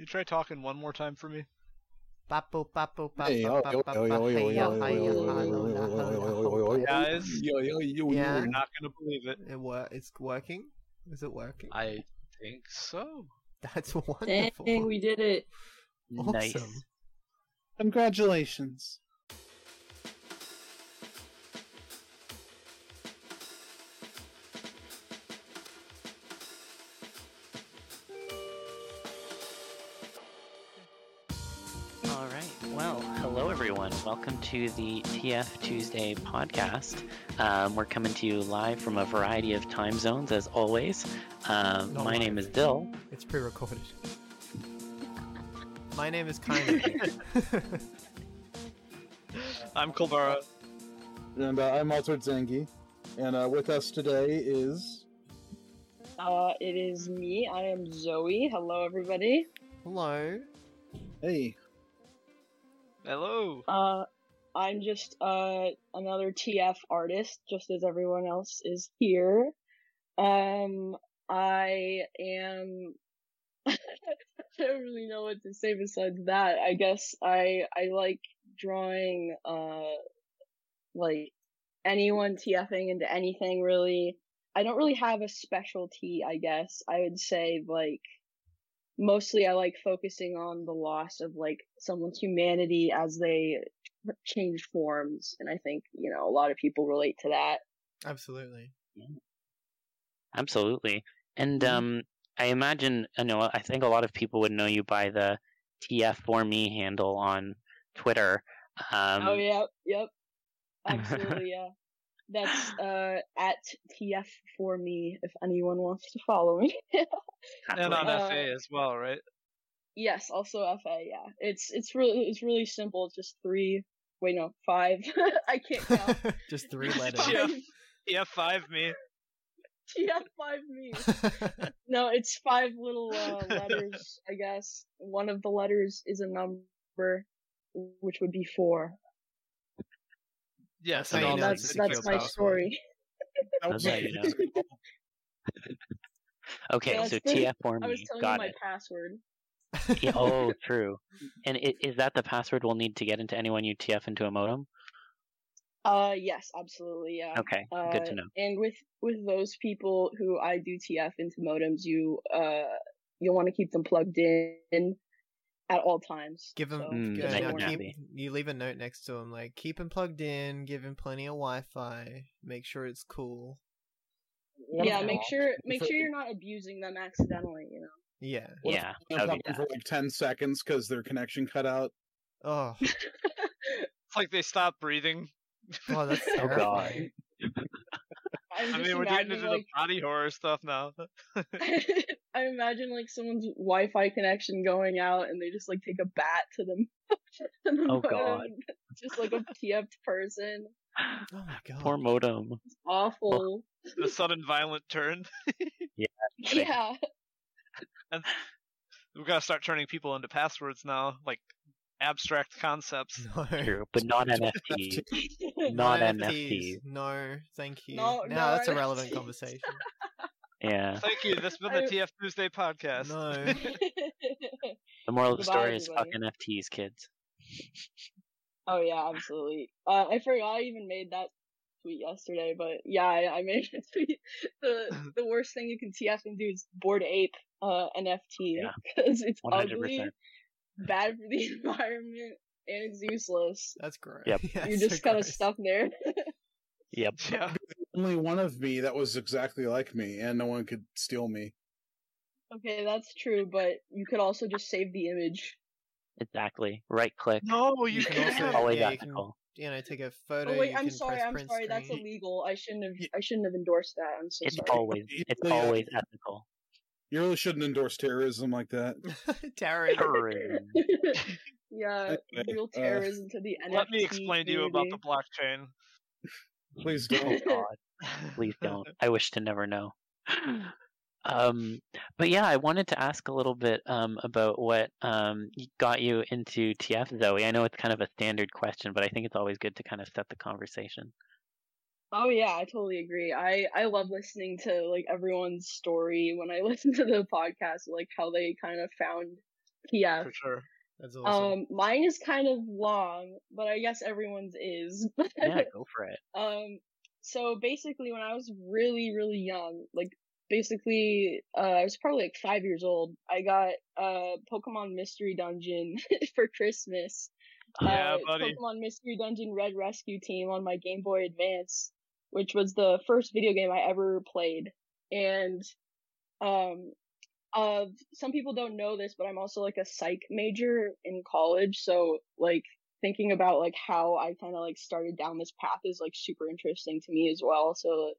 You try talking one more time for me. Bapo, bapo, bapo, Hey, yo, yo, bapo, yo, yo, yo, hey, yo, yo, yo, hey, yo, yo, yo, hello, yo, yo, hello, yo, hello. yo, yo, Guys, Yo, yo, yo, Yeah. you're not gonna believe it. It wor- It's working. Is it working? I think so. That's wonderful. Dang, we did it. Nice. Awesome. Congratulations. Welcome to the TF Tuesday podcast. Um, we're coming to you live from a variety of time zones, as always. Um, Not my name is Dill. It's pre-recorded. My name is kind. I'm Kulbara. And uh, I'm Altered Zangy. And uh, with us today is. Uh, it is me. I am Zoe. Hello, everybody. Hello. Hey, Hello. Uh, I'm just uh another TF artist, just as everyone else is here. Um, I am. I don't really know what to say besides that. I guess I I like drawing uh like anyone TFing into anything really. I don't really have a specialty, I guess. I would say like mostly I like focusing on the loss of like someone's humanity as they change forms and I think, you know, a lot of people relate to that. Absolutely. Absolutely. And Mhm. um, I imagine, I know, I think a lot of people would know you by the TF4Me handle on Twitter. Um, oh yeah, yep. Absolutely, yeah. That's uh at TF for me if anyone wants to follow me. And on Uh, FA as well, right? yes, also FA, yeah. It's it's really it's really simple. It's just three wait no, five. I can't count. Just three letters. Yeah. Yeah, five me. TF five me. No, it's five little uh, letters, I guess. One of the letters is a number, which would be four. Yes, That's and how all you And know that's that's my password. story. That's how you know. Okay, Yeah, so it's TF for I was me. telling you Got my it. password. Yeah, oh, true. And i- is that the password we'll need to get into anyone you TF into a modem? Uh, yes, absolutely, yeah. Okay, Uh, good to know. And with with those people who I do TF into modems, you uh you'll want to keep them plugged in at all times. Give him. So, Mm, go- just now keep, you leave a note next to him, like keep him plugged in, give him plenty of Wi-Fi, make sure it's cool. yeah, Okay. make sure make sure you're not abusing them accidentally. You know. Yeah. What if Yeah, I'm that'd be talking for like 10 seconds because their connection cut out. Oh, It's like they stop breathing. oh, that's Oh, God. Terrifying. I'm I mean, we're getting into like, the body horror stuff now. I imagine like someone's Wi-Fi connection going out, and they just like take a bat to them. Oh, the Oh, modem, God. Just like a TF person. Oh my god. Poor modem. It's awful. the sudden violent turn. yeah. And we've got to start turning people into passwords now, like abstract concepts. No. True, but not NFTs. Not NFTs. No, thank you. No, now no that's a relevant conversation. Yeah. Thank you. This has been the TF Tuesday podcast. No. The moral of the story is fuck. NFTs, kids. oh yeah, absolutely. Uh, I forgot I even made that tweet yesterday, but yeah, I, I made a tweet. The the worst thing you can TF and do is board ape uh NFT Yeah. because it's One hundred ugly, percent. Bad for the environment, and it's useless. That's gross. Yep. Yeah, You're just kind of stuck there. Yep. Yeah. Only one of me that was exactly like me, and no one could steal me. okay, that's true, but you could also just save the image. Exactly. Right click. No, you You can can't. also- Always yeah, you can- ethical. You know, take a photo. Oh wait, you I'm can sorry, I'm print sorry, that's illegal. I shouldn't have I shouldn't have endorsed that. I'm so It's sorry. always it's always ethical. You really shouldn't endorse terrorism like that. Terrorism. Terrorism. yeah, Anyway, real uh, terrorism to the NFT. Let me explain to you about the blockchain. Please Oh don't. God. Please don't. I wish to never know. Um, but yeah, I wanted to ask a little bit um, about what um, got you into TF, Zoe. I know it's kind of a standard question, but I think it's always good to kind of set the conversation. Oh yeah, I totally agree. I I love listening to like everyone's story when I listen to the podcast, like how they kind of found TF. for sure. That's awesome. Um, mine is kind of long, but I guess everyone's is. Yeah, go for it. Um, so basically, when I was really, really young, like basically, uh, I was probably like five years old. I got uh Pokemon Mystery Dungeon for Christmas. Yeah, uh, buddy. Pokemon Mystery Dungeon Red Rescue Team on my Game Boy Advance, which was the first video game I ever played. And, um, uh, some people don't know this, but I'm also like a psych major in college. So like thinking about like how I kind of like started down this path is like super interesting to me as well. So,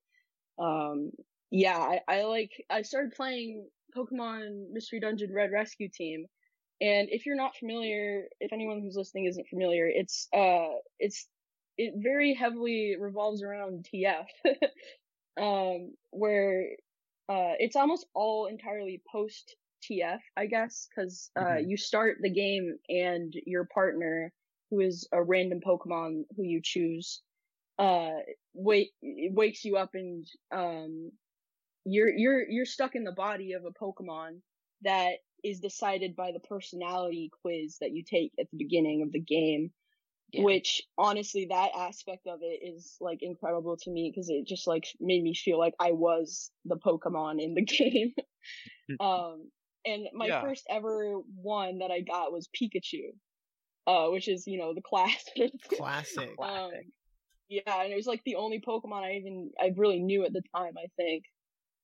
um, yeah, I, I like, I started playing Pokemon Mystery Dungeon Red Rescue Team. And if you're not familiar, if anyone who's listening isn't familiar, it's, uh, it's, it very heavily revolves around TF. um, where, uh, it's almost all entirely post TF, I guess, cause, uh, Mhm. you start the game and your partner, who is a random Pokemon who you choose, uh, wake, wakes you up and, um, you're, you're, you're stuck in the body of a Pokemon that is decided by the personality quiz that you take at the beginning of the game. Yeah. Which honestly, that aspect of it is like incredible to me because it just like made me feel like I was the Pokemon in the game. um, and my Yeah. first ever one that I got was Pikachu, uh, which is you know the classic. Classic. um, Classic. yeah, and it was like the only Pokemon I even I really knew at the time. I think,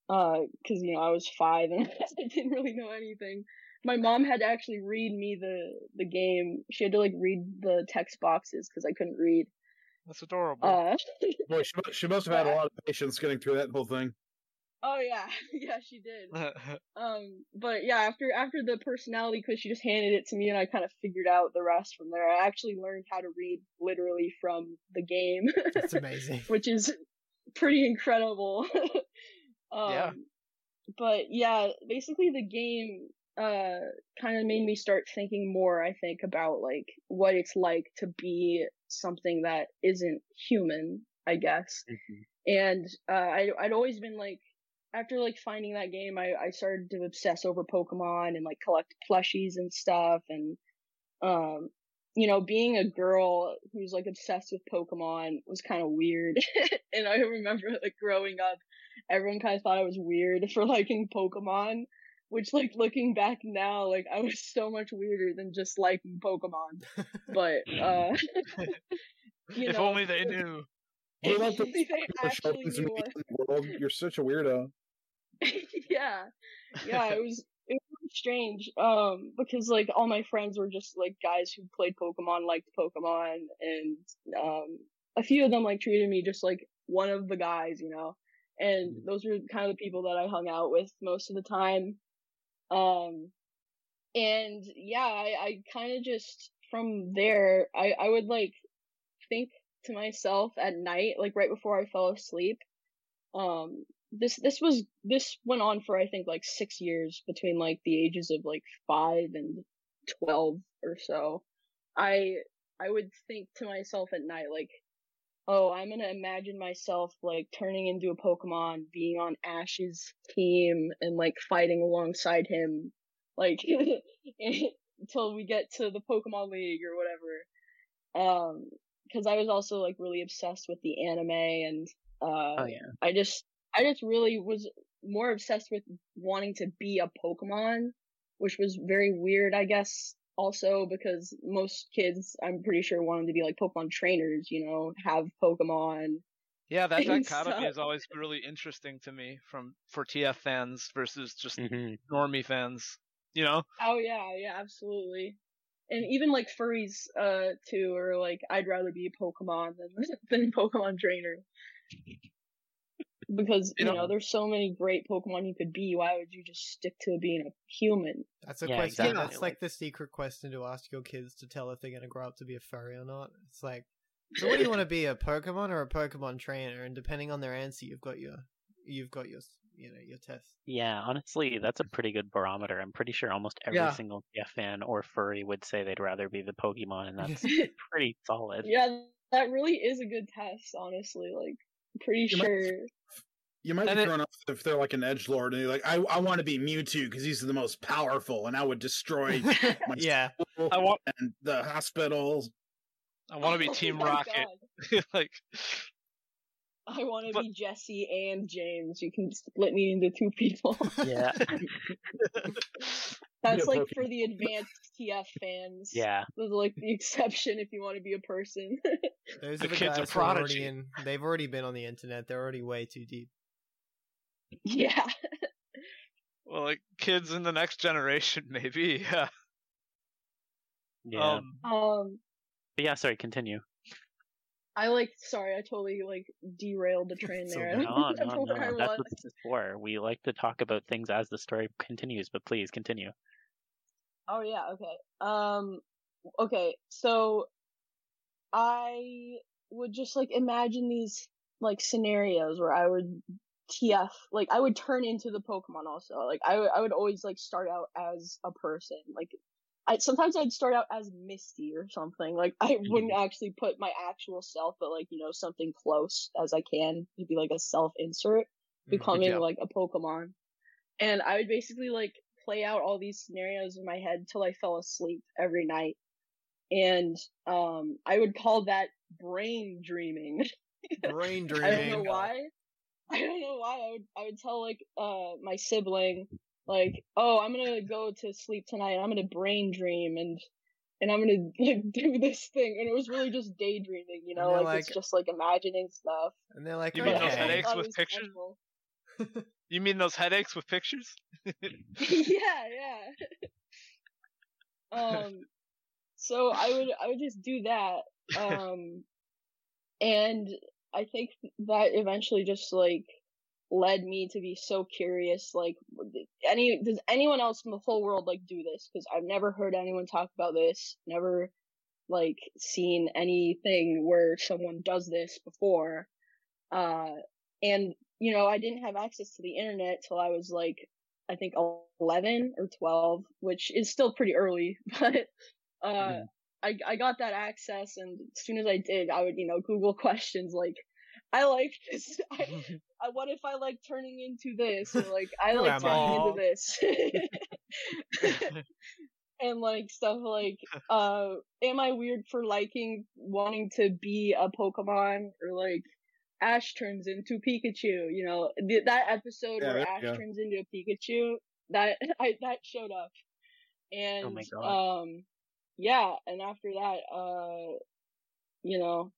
uh, because you know I was five and I didn't really know anything. My mom had to actually read me the the game. She had to like read the text boxes because I couldn't read. That's adorable. Uh, Boy, she, she must have had a lot of patience getting through that whole thing. oh yeah, yeah, she did. Um, but yeah, after after the personality quiz, she just handed it to me, and I kind of figured out the rest from there. I actually learned how to read literally from the game, That's amazing. which is pretty incredible. um, Yeah. But yeah, basically the game uh kind of made me start thinking more. I think about like what it's like to be something that isn't human. I guess Mhm. and uh, I I'd always been like after like finding that game I I started to obsess over Pokemon and like collect plushies and stuff and um you know being a girl who's like obsessed with Pokemon was kind of weird and I remember like growing up everyone kind of thought I was weird for liking Pokemon which like looking back now like I was so much weirder than just liking Pokemon but uh you if know only they knew. What about the they actually knew in what the world? You're such a weirdo. yeah yeah it was it was strange um because like all my friends were just like guys who played pokemon liked pokemon and um a few of them like treated me just like one of the guys you know and Mhm. those were kind of the people that i hung out with most of the time um and yeah i i kind of just from there i i would like think to myself at night like right before i fell asleep um this this was this went on for I think like six years between like the ages of like five and twelve or so. I I would think to myself at night like, oh, I'm gonna imagine myself like turning into a Pokemon, being on Ash's team and like fighting alongside him, like until we get to the Pokemon League or whatever. Um, because I was also like really obsessed with the anime and uh, Oh yeah. I just I just really was more obsessed with wanting to be a Pokemon, which was very weird, I guess. Also because most kids, I'm pretty sure, wanted to be like Pokemon trainers. You know, have Pokemon. Yeah, that dichotomy is always really interesting to me from for TF fans versus just hmm normie fans. You know? Oh yeah, yeah, absolutely. And even like furries, uh, too, or like I'd rather be a Pokemon than than Pokemon trainer. Because You you know- know, there's so many great Pokemon you could be. Why would you just stick to being a human? That's a Yeah, question. exactly. That's like the secret question to ask your kids to tell if they're going to grow up to be a furry or not. It's like, so what do you want to be, a Pokemon or a Pokemon trainer? And depending on their answer, you've got your, you've got your, you know, your test. Yeah, honestly, that's a pretty good barometer. I'm pretty sure almost every Yeah. single TF fan or furry would say they'd rather be the Pokemon, and that's pretty solid. Yeah, that really is a good test, honestly. Like, pretty You might- sure. You might And be it- thrown off if they're like an edge lord and they're like, I, I want to be Mewtwo because he's the most powerful, and I would destroy my yeah. school I want and the hospitals. I want to be Oh Team Rocket. Like I want to But- be Jessie and James. You can split me into two people. Yeah. That's Yeah, like Pokemon. for the advanced TF fans. Yeah. Those are like the exception if you want to be a person. Those The are the kid's a guys who are already in. They've already been on the internet. They're already way too deep. yeah. well, like kids in the next generation, maybe. Yeah. Yeah. Um, Um, but yeah, sorry, continue. I like. Sorry, I totally like derailed the train So there. I bad. don't No, no, no. That's what this is for. We like to talk about things as the story continues, but please continue. Oh yeah, okay. Um okay, so I would just like imagine these like scenarios where I would TF like I would turn into the Pokemon also. Like I would I would always like start out as a person. Like I sometimes I'd start out as Misty or something. Like I wouldn't actually put my actual self, but like, you know, something close as I can to be like a self insert becoming Yeah. like a Pokemon. And I would basically like play out all these scenarios in my head till I fell asleep every night. And um I would call that brain dreaming. Brain dreaming. I don't know why. I don't know why. I would I would tell like uh my sibling like, "Oh, I'm going to go to sleep tonight. I'm going to brain dream and and I'm going to like, do this thing." And it was really just daydreaming, you know, they're like, it's just like imagining stuff. And they're like, You mean those headaches with pictures? you mean those headaches with pictures? yeah, yeah. um, so I would I would just do that. Um, and I think that eventually just like led me to be so curious. Like, any does anyone else in the whole world like do this? Because I've never heard anyone talk about this. Never like seen anything where someone does this before. Uh, and you know, I didn't have access to the internet till I was like I think 11 or 12, which is still pretty early, but, uh, Mhm. I, I got that access and as soon as I did, I would, you know, Google questions like, I like this. I, I, what if I like turning into this? Or like, I like turning into this. and like stuff like, uh, am I weird for liking wanting to be a Pokemon or like, Ash turns into Pikachu. You know th- that episode Yeah, where Ash go. turns into a Pikachu. That I that showed up, and Oh um, yeah. And after that, uh, you know,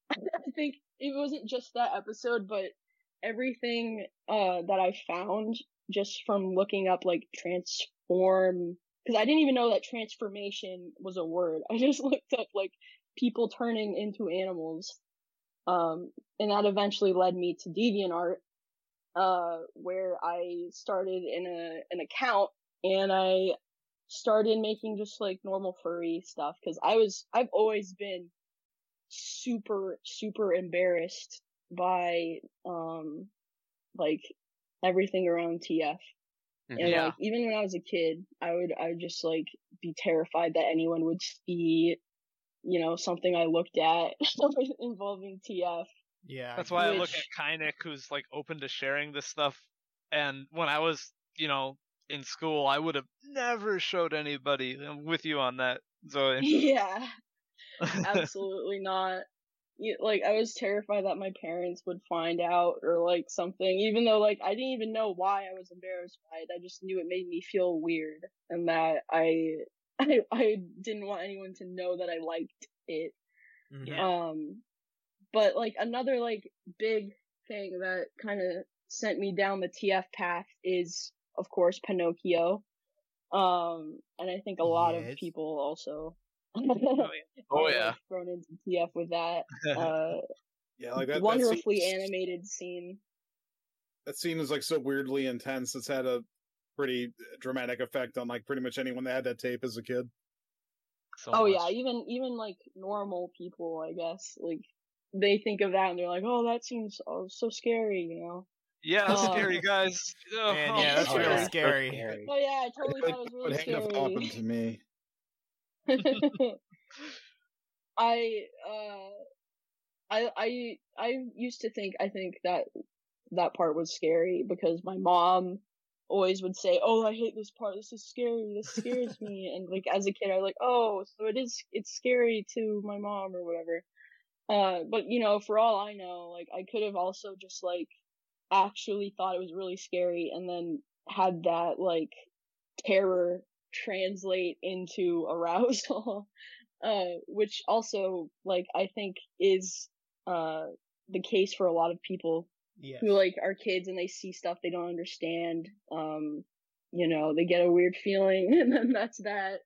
I think it wasn't just that episode, but everything uh that I found just from looking up like transform because I didn't even know that transformation was a word. I just looked up like people turning into animals. Um, and that eventually led me to DeviantArt, uh, where I started in a, an account and I started making just like normal furry stuff cause I was, I've always been super, super embarrassed by, um, like everything around TF. And Yeah. like even when I was a kid, I would I would just like be terrified that anyone would see, you know, something I looked at involving TF. Yeah. That's why I look at Kainik, who's like open to sharing this stuff. And when I was, you know, in school, I would have never showed anybody. I'm with you on that, Zoe. yeah, absolutely not. Like I was terrified that my parents would find out or like something, even though like I didn't even know why I was embarrassed by it. I just knew it made me feel weird and that I I, I didn't want anyone to know that I liked it. Mhm. Yeah. Um, but like another like big thing that kind of sent me down the TF path is, of course, Pinocchio. Um, and I think a lot Yes. of people also. Oh are, yeah. thrown into TF with that uh, Yeah, like that. wonderfully that scene, animated scene. That scene is like so weirdly intense. It's had a pretty dramatic effect on like pretty much anyone that had that tape as a kid. So oh much. yeah, even even like normal people, I guess, like they think of that and they're like, "Oh, that seems oh, so scary," you know. Yeah, that's Oh. scary, guys. Oh, Man, oh, yeah, that's sorry. really so scary. Oh yeah, I totally Like, thought it was what really happened if happened to me? I uh I I I used to think I think that that part was scary because my mom always would say, "Oh, I hate this part. This is scary. This scares me." And like as a kid, I was like, "Oh, so it is. It's scary to my mom or whatever." Uh, but you know, for all I know, like I could have also just like actually thought it was really scary and then had that like terror translate into arousal. uh, which also like I think is uh the case for a lot of people Yeah. who like are kids and they see stuff they don't understand. Um, you know, they get a weird feeling and then that's that.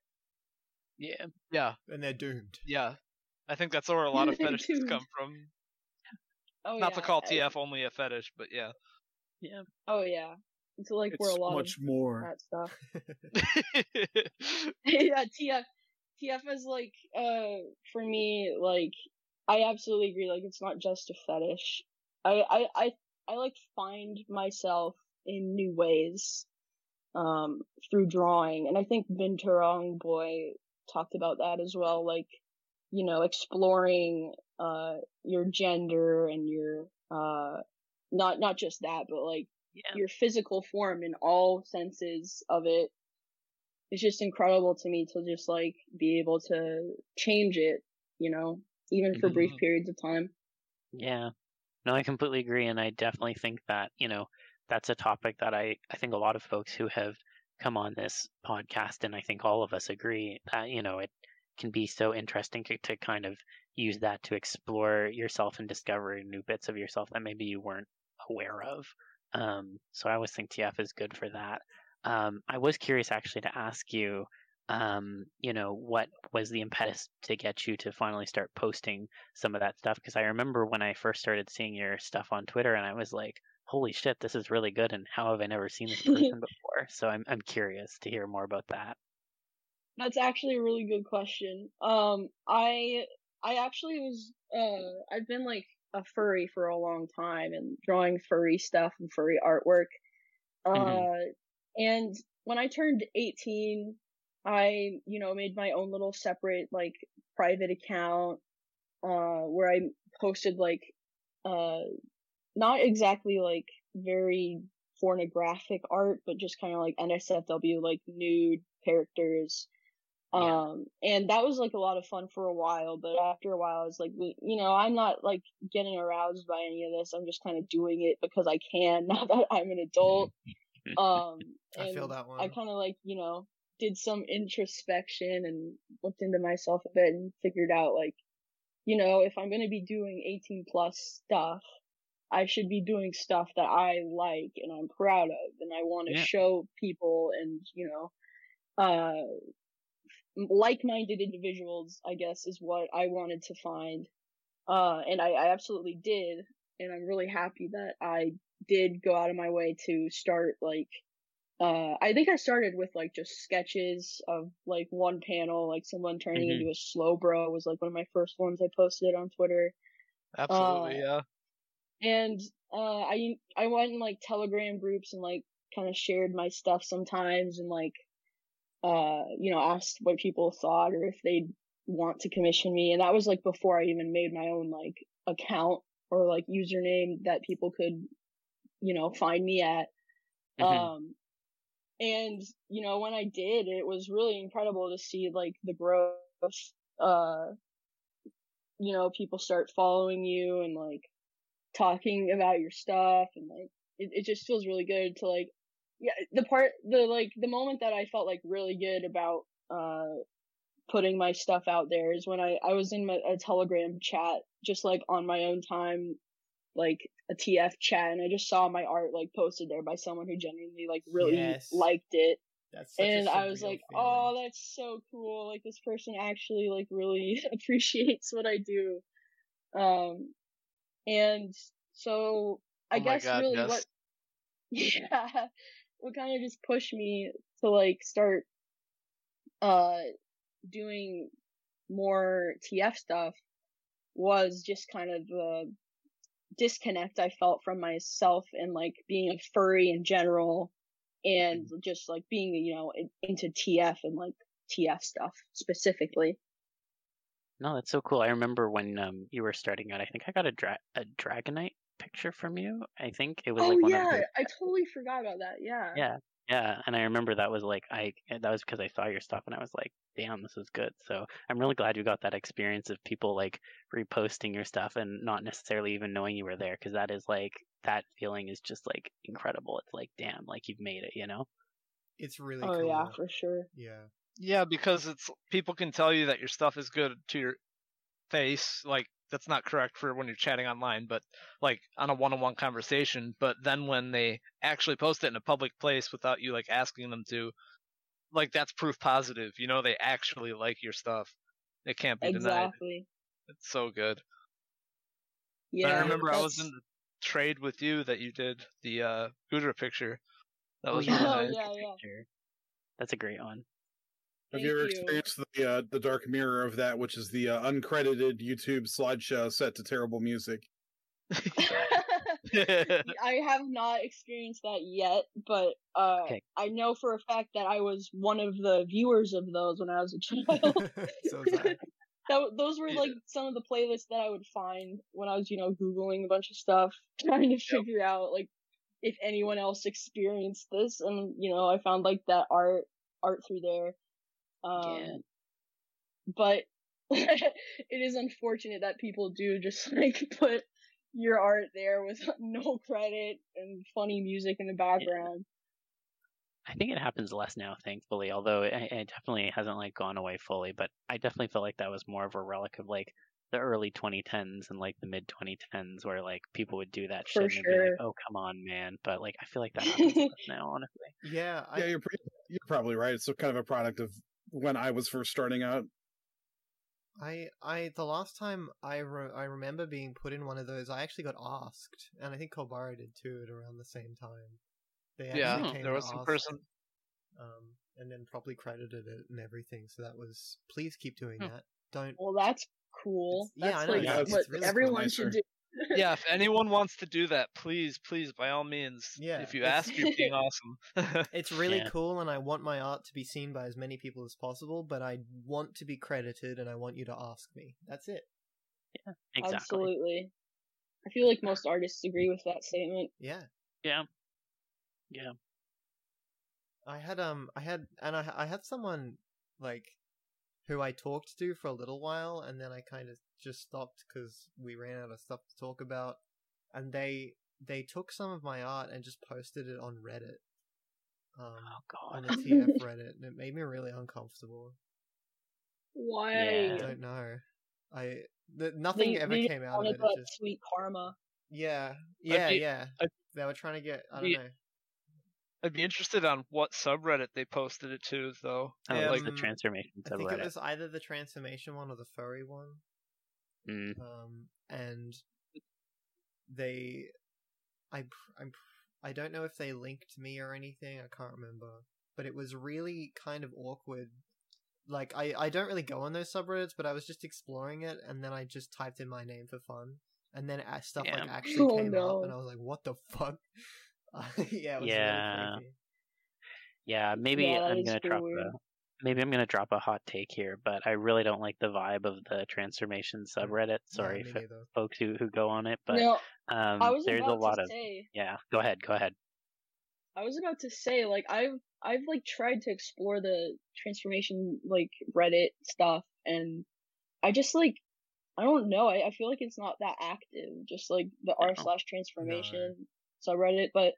Yeah. Yeah, And they're doomed. yeah. I think that's where a lot of fetishes come from. Oh Not to yeah, call I- TF only a fetish, but yeah. Yeah. Oh yeah, it's like where a lot much of more. that stuff. yeah, TF TF is like uh for me like I absolutely agree like it's not just a fetish. I I I, I like find myself in new ways um through drawing and I think Binturong boy talked about that as well like you know exploring uh your gender and your uh not not just that but like Yeah. your physical form in all senses of it it's just incredible to me to just like be able to change it, you know, even for brief Mhm. periods of time. Yeah. No, I completely agree. And I definitely think that, you know, that's a topic that I, I think a lot of folks who have come on this podcast, and I think all of us agree that, you know, it can be so interesting to, to kind of use that to explore yourself and discover new bits of yourself that maybe you weren't aware of. Um, so I always think TF is good for that. Um, I was curious actually to ask you, um, you know, what was the impetus to get you to finally start posting some of that stuff? Because I remember when I first started seeing your stuff on Twitter, and I was like, "Holy shit, this is really good!" And how have I never seen this person before? So I'm I'm curious to hear more about that. That's actually a really good question. Um, I I actually was uh I've been like a furry for a long time and drawing furry stuff and furry artwork. Uh, Mhm. and when I turned 18, I, you know, made my own little separate like private account uh where I posted like uh not exactly like very pornographic art, but just kind of like NSFW like nude characters. Yeah. Um, and that was like a lot of fun for a while, but after a while, it's like, you know, I'm not like getting aroused by any of this. I'm just kind of doing it because I can now that I'm an adult. Um, I feel that one. I kind of like, you know, did some introspection and looked into myself a bit and figured out like, you know, if I'm going to be doing 18 plus stuff, I should be doing stuff that I like and I'm proud of and I want to Yeah. show people and, you know, uh, like-minded individuals, I guess, is what I wanted to find. Uh, and I, I absolutely did. And I'm really happy that I did go out of my way to start like, uh, I think I started with like just sketches of like one panel, like someone turning Mhm. into a Slowbro was like one of my first ones I posted on Twitter. Absolutely, Uh, yeah. And, uh, I, I went in like telegram groups and like kind of shared my stuff sometimes and like, uh, you know, asked what people thought or if they'd want to commission me. And that was like before I even made my own like account or like username that people could, you know, find me at. Mhm. Um, and you know, when I did, it was really incredible to see like the growth, uh, you know, people start following you and like talking about your stuff and like, it, it just feels really good to like, yeah, the part, the like, the moment that I felt like really good about, uh, putting my stuff out there is when I, I was in my, a telegram chat, just like on my own time, like a TF chat and I just saw my art like posted there by someone who genuinely like really Yes. liked it and I was like, feeling. "Oh, that's so cool! Like this person actually like really appreciates what I do." Um, and so I Oh guess God, really yes. what, yeah, what kind of just pushed me to like start, uh, doing more TF stuff was just kind of the disconnect I felt from myself and like being a furry in general and just like being, you know, into TF and like TF stuff specifically. No, that's so cool. I remember when um, you were starting out. I think I got a dra- a Dragonite picture from you. I think it was Oh like one yeah, of the I totally forgot about that. Yeah. Yeah, yeah, and I remember that was like I eh, that was because I saw your stuff and I was like, damn, this is good. So I'm really glad you got that experience of people like reposting your stuff and not necessarily even knowing you were there because that is like that feeling is just like incredible. It's like damn, like you've made it, you know? It's really Oh cool. yeah, for sure. yeah. Yeah, because it's people can tell you that your stuff is good to your face. Like that's not correct for when you're chatting online, but like on a one-on-one conversation. But then when they actually post it in a public place without you like asking them to, like that's proof positive. You know they actually like your stuff. It can't be denied. Exactly. It's so good. Yeah. I remember I was in the trade with you that you did the uh Goodra picture. That Oh, was yeah. really Oh, nice. yeah, yeah. That's a great one. Have Thank you ever you. experienced the uh, the dark mirror of that, which is the uh, uncredited YouTube slideshow set to terrible music? I have not experienced that yet, but uh, Okay. I know for a fact that I was one of the viewers of those when I was a child. so sad. that, those were Yeah. like some of the playlists that I would find when I was, you know, googling a bunch of stuff, trying to figure out like if anyone else experienced this, and you know, I found like that art art through there. Um, Yeah. but it is unfortunate that people do just like put your art there with no credit and funny music in the background. I think it happens less now, thankfully. Although it, it definitely hasn't like gone away fully, but I definitely felt like that was more of a relic of like the early 2010s and like the mid 2010s, where like people would do that For shit and they'd be like, sure. "Oh, come on, man!" But like, I feel like that happens less now, honestly. Yeah, I, yeah, you're pre- you're probably right. It's kind of a product of when I was first starting out. I, I, the last time I, re- I remember being put in one of those, I actually got asked, and I think Kulbara did too at around the same time. They yeah, actually came there and was some person. um, and then probably credited it and everything. So that was, please keep doing Hmm. that. Don't. Well, that's cool. It's- yeah, that's I know, like yeah, it's- what it's really everyone nicer. should do. Yeah, if anyone wants to do that, please, please, by all means. Yeah, If you it's- ask, you're being awesome. It's really Yeah. cool, and I want my art to be seen by as many people as possible. But I want to be credited, and I want you to ask me. That's it. Yeah, exactly. Absolutely. I feel like most artists agree with that statement. Yeah. Yeah. Yeah. I had um I had and I I had someone like who I talked to for a little while and then I kind of just stopped cuz we ran out of stuff to talk about and they they took some of my art and just posted it on Reddit. Um Oh on the TF Reddit and it made me really uncomfortable. Why? I Yeah. don't know. I the, nothing They- ever they came out of it. It just sweet karma. yeah. Yeah, be- yeah. I'd- They were trying to get I don't be- know. I'd be interested on what subreddit they posted it to, though. Oh, Yeah, like the um, transformation I think it was either the transformation one or the furry one. Mm. um, and they, I, I'm, I don't know if they linked me or anything. I can't remember, but it was really kind of awkward. Like I, I don't really go on those subreddits, but I was just exploring it, and then I just typed in my name for fun, and then stuff like actually Oh, came no. up, and I was like, "What the fuck?" Uh, yeah, it was Yeah. really creepy. Yeah, maybe Yeah, I'm gonna pretty drop weird. a maybe I'm gonna drop a hot take here, but I really don't like the vibe of the transformation subreddit. Sorry Mm. yeah, for folks who, who go on it, but no, um, I was there's about a lot to of say. yeah. Go ahead, go ahead. I was about to say, like, I've, I've, like, tried to explore the transformation, like, Reddit stuff, and I just, like, I don't know, I, I feel like it's not that active, just, like, the r slash transformation subreddit, but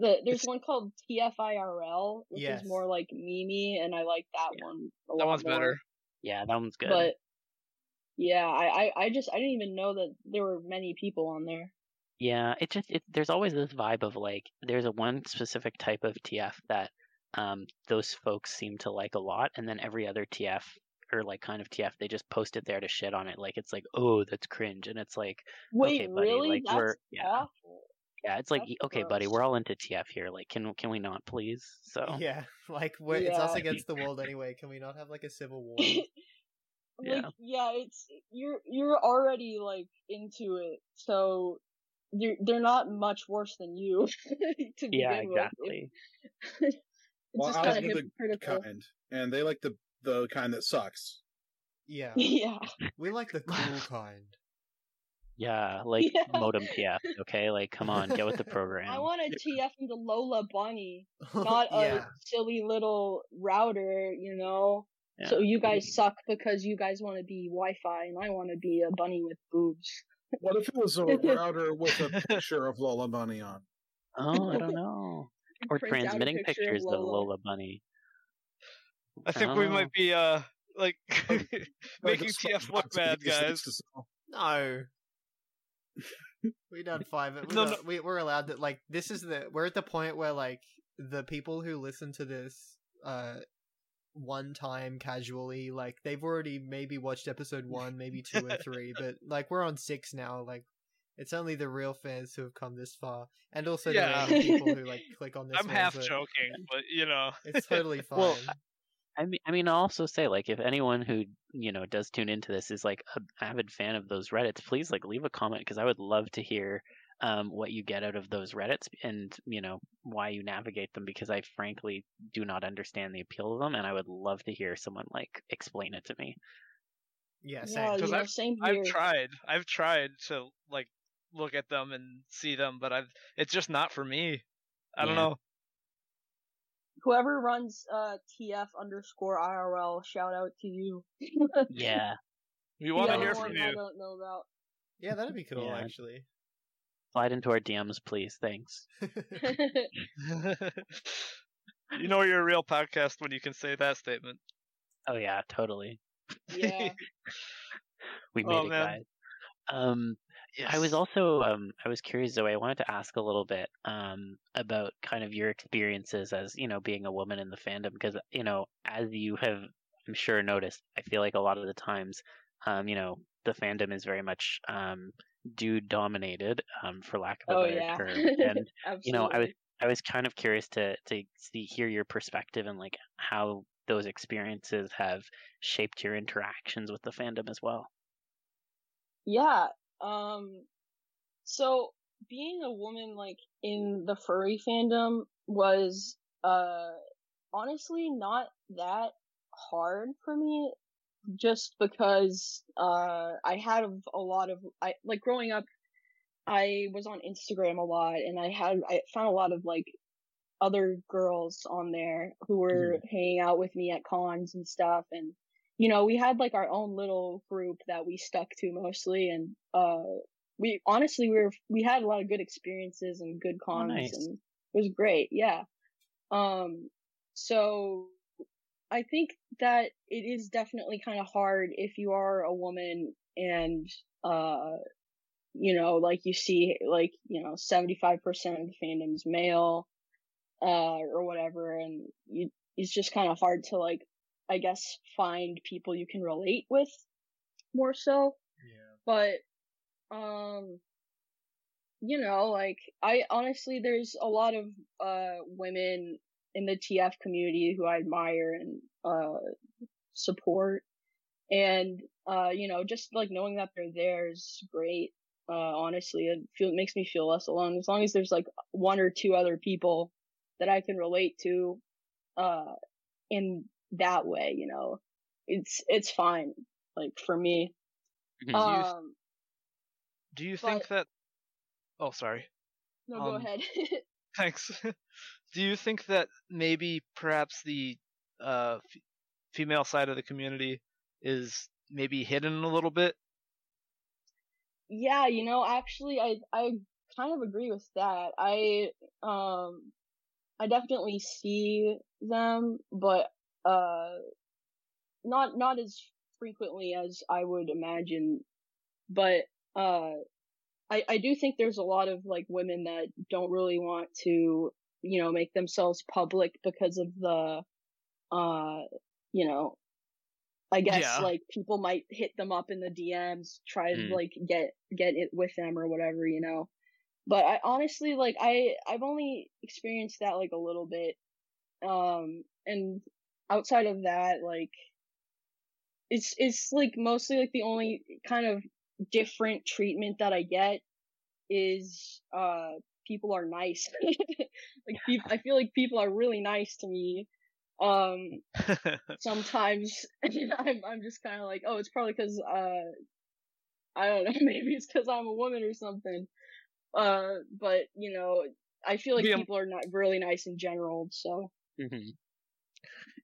the, there's It's- one called TFIRL, which Yes. is more, like, Mimi, and I like that Yeah. one a lot. That one's more. better. Yeah, that one's good. But, yeah, I, I, I just, I didn't even know that there were many people on there. Yeah, it just it, there's always this vibe of like there's a one specific type of TF that um those folks seem to like a lot, and then every other TF or like kind of TF they just post it there to shit on it, like it's like oh that's cringe, and it's like Wait, okay buddy, really? like That's we're yeah awful. Yeah it's like That's okay buddy we're all into TF here, like can can we not please? So Yeah, like we're, it's us against the world anyway. Can we not have like a civil war? like yeah it's you're you're already like into it so they're they're not much worse than you to begin yeah exactly. It- it's Well, just I kind was of with the kind, and they like the the kind that sucks. yeah, yeah we like the cool kind. Yeah, like Yeah. modem TF. Okay, like come on, get with the program. I want a TF into Lola Bunny, not a silly little router, you know. Yeah. So you guys suck because you guys want to be Wi-Fi, and I want to be a bunny with boobs. What if it was a router with a picture of Lola Bunny on? Oh, I don't know. Or Print out a transmitting picture pictures of Lola. Lola Bunny. I think we Oh. might be uh like Like making TF look bad, guys. No. we done five. We No, got- no. We, we're allowed to like. This is the. We're at the point where like the people who listen to this, uh, one time casually, like they've already maybe watched episode one, maybe two or three, but like we're on six now. Like it's only the real fans who have come this far, and also Yeah. the people who like click on this. I'm half joking, but you know. It's totally fine. Well, I mean, I mean, I'll also say, like, if anyone who you know does tune into this is like an avid fan of those Reddits, please like leave a comment because I would love to hear um, what you get out of those Reddits and you know why you navigate them because I frankly do not understand the appeal of them, and I would love to hear someone like explain it to me. yeah, Yeah, same. you 'Cause know, I've- same I've tried. I've tried to like look at them and see them, but I've it's just not for me. I don't know. Whoever runs uh TF underscore IRL, shout out to you. Yeah, We want to hear from one I you. don't know about. Yeah, that'd be cool Yeah. actually. slide into our DMs, please. Thanks. you know you're a real podcast when you can say that statement. Oh yeah, totally. yeah. We made Oh, it, man. guys. Um, I was also um I was curious Zoe, I wanted to ask a little bit um about kind of your experiences as, you know, being a woman in the fandom because you know, as you have I'm sure noticed, I feel like a lot of the times um, you know, the fandom is very much um dude dominated, um, for lack of a Oh better yeah. term. And you know, I was I was kind of curious to to see hear your perspective and like how those experiences have shaped your interactions with the fandom as well. Yeah. Um so being a woman like in the furry fandom was uh honestly not that hard for me just because uh I had a, lot of I like growing up I was on Instagram a lot and I had I found a lot of like other girls on there who were hanging out with me at cons and stuff and you know, we had like our own little group that we stuck to mostly and uh we honestly we were we had a lot of good experiences and good cons nice. and it was great, yeah. Um so I think that it is definitely kind of hard if you are a woman and uh you know like you see like you know 75% of the fandom's male uh or whatever and you it's just kind of hard to like I guess find people you can relate with more so. Yeah. but um you know like i honestly there's a lot of uh women in the tf community who i admire and uh support. And uh you know just like knowing that they're there is great. Uh honestly it feel it makes me feel less alone. As long as there's like one or two other people that i can relate to uh in that way you know it's it's fine like for me you- um Do you think but- that? Oh, sorry. no go um, ahead Thanks. Do you think that maybe perhaps the uh, f- female side of the community is maybe hidden a little bit? Yeah, you know, actually, I I kind of agree with that. I um, I definitely see them, but uh, not not as frequently as I would imagine. But uh, I I do think there's a lot of like women that don't really want to, you know, make themselves public because of the, uh, you know. I guess Yeah. like people might hit them up in the DMs, try Mm. to like get get it with them or whatever, you know. But I honestly like I I've only experienced that like a little bit. Um and outside of that like it's it's like mostly like the only kind of different treatment that I get is uh people are nice. like peop I feel like people are really nice to me. Um sometimes I'm I'm just kind of like, oh, it's probably because uh I don't know. Maybe it's because I'm a woman or something. Uh, but you know, I feel like Yeah. people are not really nice in general. So hmm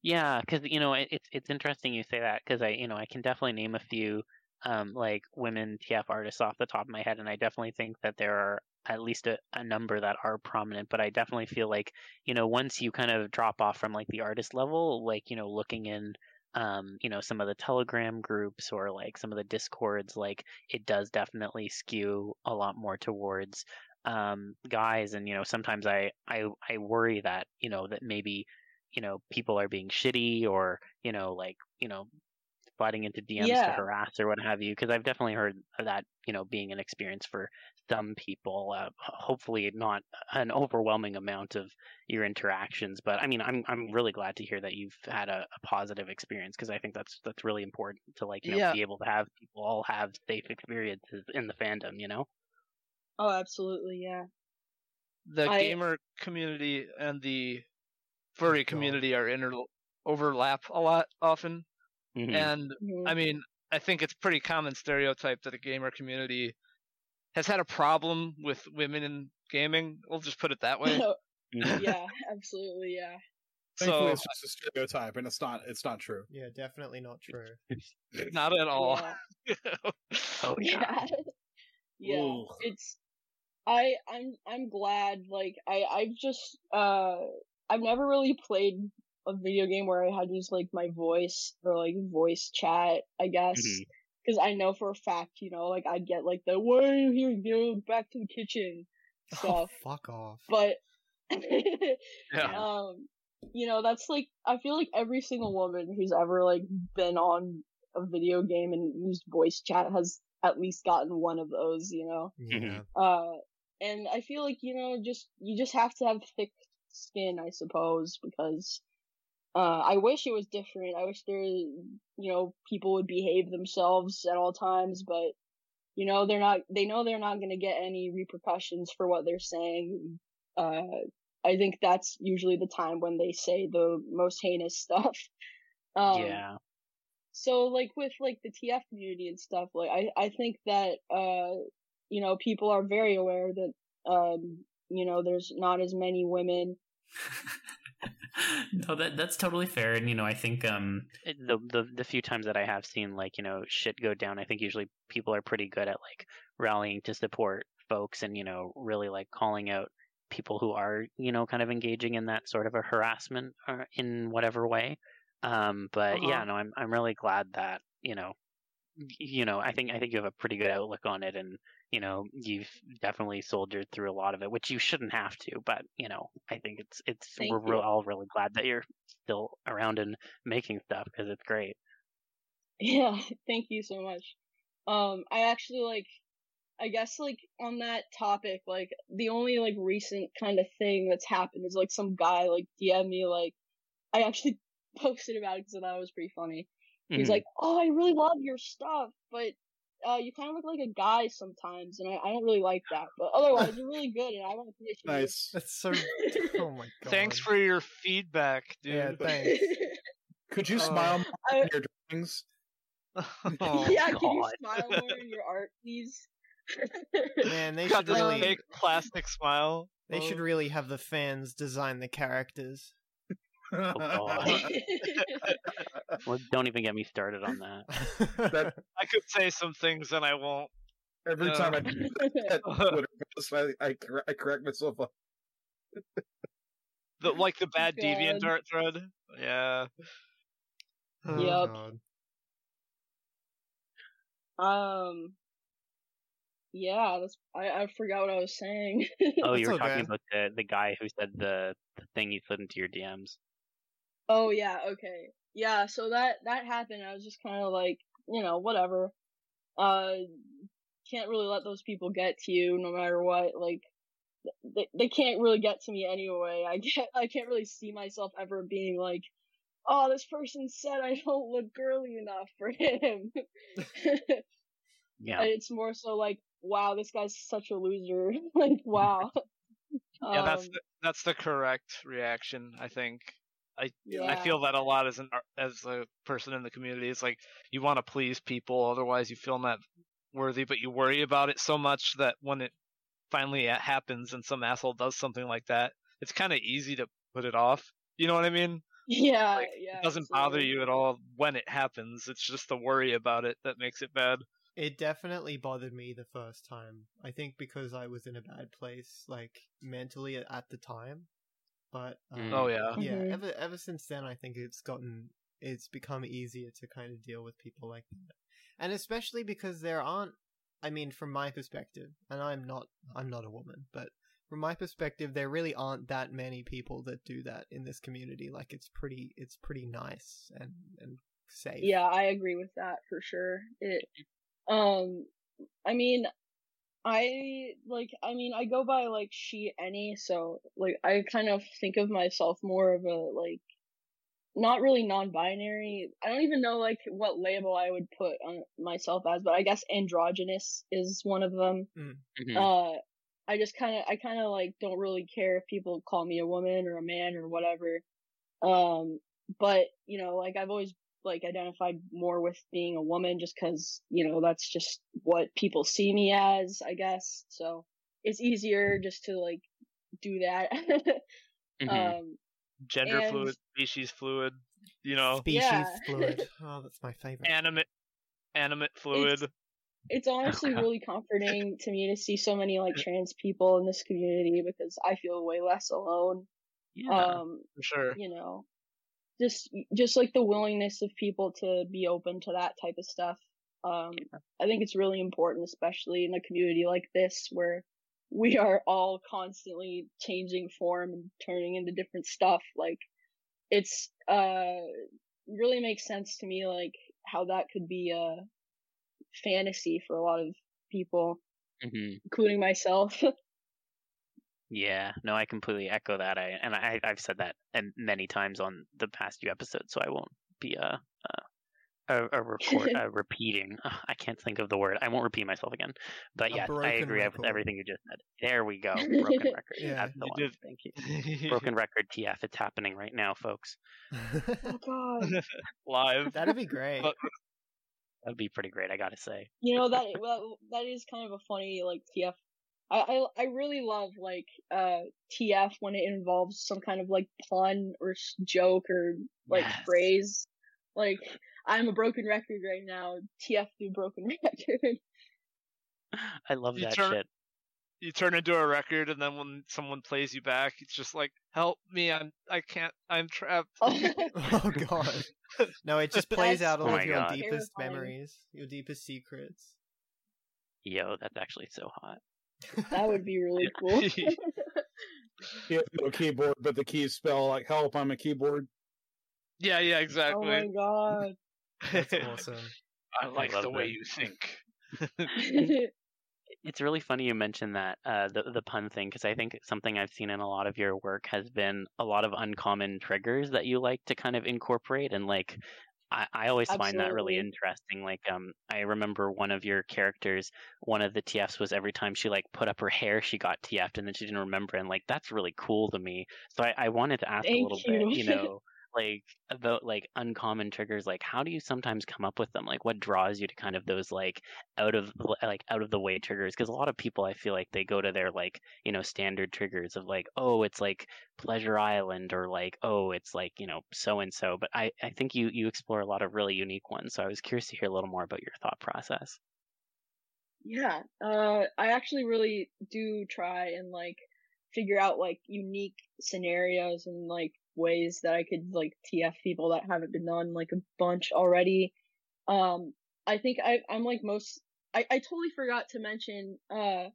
Yeah, because you know it, it's it's interesting you say that because I you know I can definitely name a few um like women TF artists off the top of my head, and I definitely think that there are at least a, a number that are prominent. But I definitely feel like you know once you kind of drop off from like the artist level, like you know looking in um you know some of the Telegram groups or like some of the discords, like it does definitely skew a lot more towards um guys and you know sometimes I I I worry that you know that maybe you know people are being shitty or you know like you know sliding into DMs to harass or what have you because I've definitely heard of that you know being an experience for some people uh, hopefully not an overwhelming amount of your interactions but I mean I'm I'm really glad to hear that you've had a, a positive experience because I think that's that's really important to like you know Yeah. be able to have people all have safe experiences in the fandom you know oh, absolutely, yeah. The I- gamer community and the furry community are inter overlap a lot often, Mhm. and Mhm. I mean, I think it's pretty common stereotype that the gamer community has had a problem with women in gaming. We'll just put it that way. Mhm. yeah, absolutely, yeah. Thankfully, so it's just a stereotype, and it's not. It's not true. Yeah, definitely not true. not at all. Yeah. oh yeah yeah yeah Ooh. it's i i'm i'm glad like i i've just uh i've never really played a video game where i had to use like my voice or like voice chat i guess because i know for a fact you know like i'd get like the why are you here go back to the kitchen Oh, stuff fuck off. but Yeah. um you know that's like i feel like every single woman who's ever like been on a video game and used voice chat has at least gotten one of those you know Yeah. uh and i feel like you know just you just have to have thick skin i suppose because uh i wish it was different. I wish there you know people would behave themselves at all times but you know they're not they know they're not going to get any repercussions for what they're saying. Uh i think that's usually the time when they say the most heinous stuff. Um yeah. so like with like the TF community and stuff, like I I think that uh you know people are very aware that um you know there's not as many women. no, that that's totally fair, and you know, I think um, the the the few times that I have seen like you know shit go down, I think usually people are pretty good at like rallying to support folks and you know really like calling out people who are you know kind of engaging in that sort of a harassment or in whatever way. Um, but yeah, Uh-huh. no, I'm I'm really glad that you know you know I think I think you have a pretty good outlook on it and you know you've definitely soldiered through a lot of it which you shouldn't have to but you know i think it's it's Thank we're you. all really glad that you're still around and making stuff because it's great Yeah, thank you so much. Um I actually like I guess like on that topic, like the only like recent kind of thing that's happened is like some guy like DM me like I actually posted about it because I thought it was pretty funny. He's Mhm. like, "Oh, I really love your stuff, but uh, you kind of look like a guy sometimes, and I, I don't really like that. But otherwise, you're really good, and I want to finish you." Nice. That's so. Oh my god. Thanks for your feedback, dude. Yeah, thanks. Could you Oh. smile more in your drawings? oh, yeah, can you smile more in your art, please? Man, they got should this really. fake plastic smile. They should Oh. really have the fans design the characters. God. well, don't even get me started on that That- I could say some things and I won't. Every Yeah. time I do that Twitter post, I, I, cor- I correct myself. Up. The, like the bad God. DeviantArt thread. Yeah. Oh, Yep. God. um, yeah, that's I, I forgot what I was saying. oh you were okay. talking about the the guy who said the, the thing you slid into your dms Oh yeah, okay. Yeah, so that that happened. I was just kind of like, you know, whatever. Uh can't really let those people get to you no matter what. Like they they can't really get to me anyway. I can't I can't really see myself ever being like, "Oh, this person said I don't look girly enough for him." yeah It's more so like, "Wow, this guy's such a loser." like, wow. Yeah, that's Um, the, that's the correct reaction, I think. I yeah. feel that a lot as an as a person in the community. It's like you want to please people, otherwise you feel not worthy, but you worry about it so much that when it finally happens and some asshole does something like that, it's kind of easy to put it off. You know what I mean? Yeah, Like, yeah. it doesn't bother you at all when it happens. It's just the worry about it that makes it bad. It definitely bothered me the first time. I think because I was in a bad place, like mentally at, at the time. But um, Mm. Oh yeah. yeah, Mhm. ever ever since then, I think it's gotten it's become easier to kind of deal with people like that, and especially because there aren't. I mean, from my perspective, and I'm not I'm not a woman, but from my perspective, there really aren't that many people that do that in this community. Like, it's pretty it's pretty nice and and safe. Yeah, I agree with that for sure. It, um, I mean, I like, I mean, I go by like she any, so like I kind of think of myself more of a like, not really non-binary. I don't even know like what label I would put on myself as, but I guess androgynous is one of them. Mhm. Uh, I just kind of, I kind of like don't really care if people call me a woman or a man or whatever. Um, but you know, like I've always like identified more with being a woman just cause, you know, that's just what people see me as, I guess. So it's easier just to like do that. Mhm. um, Gender And- fluid, species fluid, you know, Species Yeah. fluid. Oh, that's my favorite. animate, animate fluid. it's honestly really comforting to me to see so many like trans people in this community because I feel way less alone. yeah. Um, for sure. you know just just like the willingness of people to be open to that type of stuff. Um i think it's really important especially in a community like this where we are all constantly changing form and turning into different stuff. Like it's uh really makes sense to me like how that could be a fantasy for a lot of people Mhm. including myself Yeah, no, I completely echo that. I and I I've said that um, many times on the past few episodes, so I won't be uh, uh a a report uh, repeating. Ugh, I can't think of the word. I won't repeat myself again. But yeah, I broken agree with everything you just said. There we go. Broken record. Yeah, That's the you one. Thank you. Broken record TF. It's happening right now, folks. oh god Live. That'd be great. But- That'd be pretty great, I gotta say. you know that well, that is kind of a funny like TF. I, I I really love like uh TF when it involves some kind of like pun or joke or like Yes. phrase. Like I'm a broken record right now. TF do broken record. I love You that turn- shit. you turn into a record, and then when someone plays you back, it's just like, "Help me! I'm I can't. I'm trapped." oh god. No, it just plays out all Oh of your God. deepest terrifying. memories, your deepest secrets. Yo, that's actually so hot. That would be really cool. He has no keyboard, but the keys spell like help on a keyboard. yeah, yeah, exactly. oh my god. That's awesome. I like love the way that. you think. It's really funny you mentioned that uh, the the pun thing because I think something I've seen in a lot of your work has been a lot of uncommon triggers that you like to kind of incorporate and like I, I always find that really interesting. Like um I remember one of your characters, one of the TFs was every time she like put up her hair she got TF'd and then she didn't remember and like that's really cool to me. So I, I wanted to ask a Thank little bit, you. you know, like about like uncommon triggers like how do you sometimes come up with them? Like what draws you to kind of those like out of like out of the way triggers? Because a lot of people i feel like they go to their like you know standard triggers of like oh it's like pleasure island or like oh it's like you know so and so but i i think you you explore a lot of really unique ones so i was curious to hear a little more about your thought process. Yeah, uh, I actually really do try and like figure out like unique scenarios and like ways that I could like TF people that haven't been done like a bunch already. Um, I think I I'm like most. I I totally forgot to mention. Uh,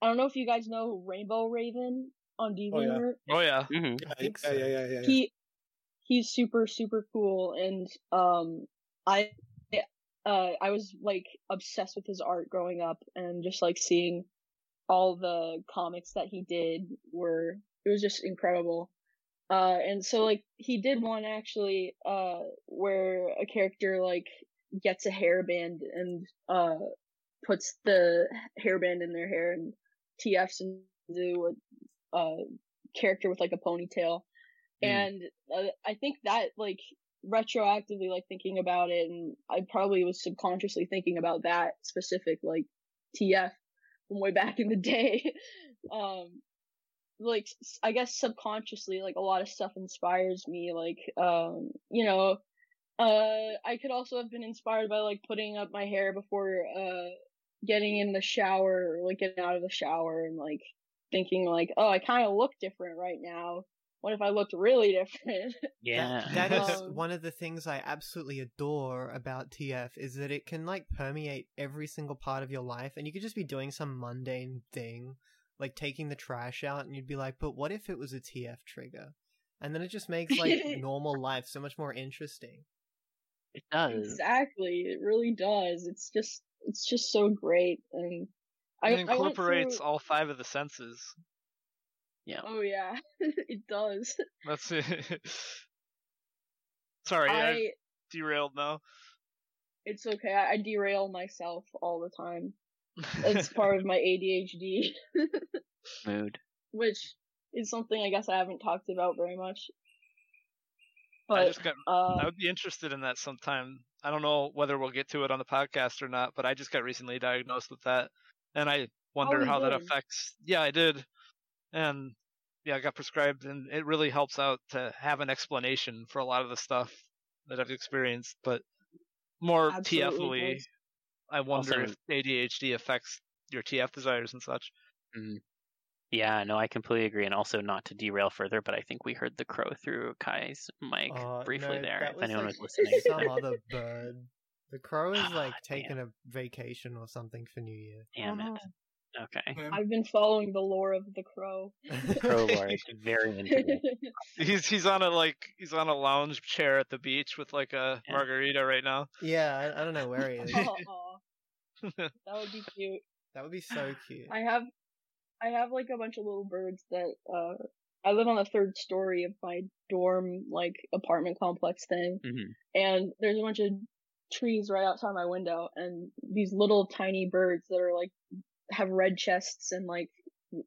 I don't know if you guys know Rainbow Raven on DeviantArt. yeah. Oh yeah. hmm I think yeah, so. yeah, yeah, yeah, yeah. he he's super super cool and um i uh i was like obsessed with his art growing up and just like seeing all the comics that he did were it was just incredible uh and so like he did one actually uh where a character like gets a hairband and uh puts the hairband in their hair and tfs into a uh character with like a ponytail Mm. and uh, I think that like retroactively like thinking about it, and I probably was subconsciously thinking about that specific like TF from way back in the day. um, like I guess subconsciously, like a lot of stuff inspires me. Like, um, you know, uh, I could also have been inspired by like putting up my hair before uh getting in the shower or like getting out of the shower and like thinking like, oh, I kind of look different right now. What if I looked really different? Yeah. That, that is Um, one of the things I absolutely adore about TF is that it can like permeate every single part of your life and you could just be doing some mundane thing like taking the trash out and you'd be like, "But what if it was a TF trigger?" And then it just makes like normal life so much more interesting. it does. exactly, it really does. It's just, it's just so great, and It I went incorporates through- all five of the senses. Yeah. Oh yeah, it does. That's it. Sorry, I, I, derailed now. it's okay. I, I derail myself all the time. It's part of my ADHD, Mood. which is something I guess I haven't talked about very much. I just got. Uh, I would be interested in that sometime. I don't know whether we'll get to it on the podcast or not, but I just got recently diagnosed with that, and I wonder you how that affects. Yeah, I did, and yeah, I got prescribed, and it really helps out to have an explanation for a lot of the stuff that I've experienced. But more Absolutely TFly, does. I wonder Also- if ADHD affects your TF desires and such. Yeah, no, I completely agree. And also, not to derail further, but I think we heard the crow through Kai's mic Uh, briefly no, there. If was, anyone like, was listening. Some other bird. The crow is Ah, like damn. taking a vacation or something for New Year. Damn Oh, it. Okay. I've been following the lore of the crow. The Crow Lord, very into it. He's he's on a like he's on a lounge chair at the beach with like a Yeah. margarita right now. yeah, I, I don't know where he is. That would be cute. That would be so cute. I have, I have like a bunch of little birds that uh, I live on the third story of my dorm like apartment complex thing, Mhm. and there's a bunch of trees right outside my window, and these little tiny birds that are like have red chests and like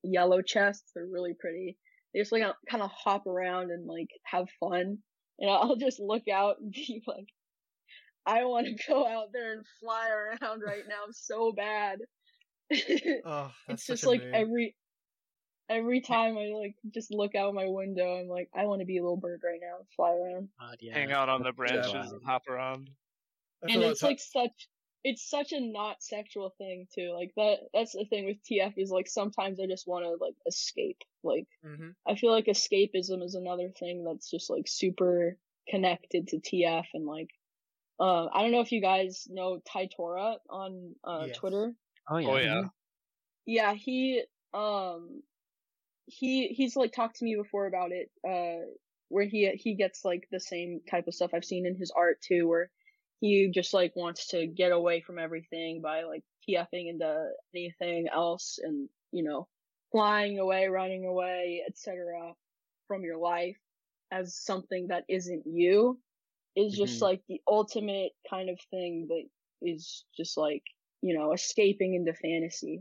yellow chests. They're really pretty. They just like kind of hop around and like have fun, and I'll just look out and be like. I want to go out there and fly around right now so bad. Oh, that's it's such just a like mood. every every time I like just look out my window, I'm like, I want to be a little bird right now, and fly around. God, yeah. Hang out on the Yeah. branches and hop around. I and it's that's like such it's such a not sexual thing too. Like that that's the thing with TF is like sometimes I just want to like escape. Like hmm I feel like escapism is another thing that's just like super connected to TF and like uh, I don't know if you guys know Taitora on uh, Yes. Twitter. Oh, yeah. Oh yeah. yeah he um he he's like talked to me before about it uh where he he gets like the same type of stuff i've seen in his art too where he just like wants to get away from everything by like tfing into anything else and you know flying away running away etc from your life as something that isn't you is just Mhm. like the ultimate kind of thing that is just like you know escaping into fantasy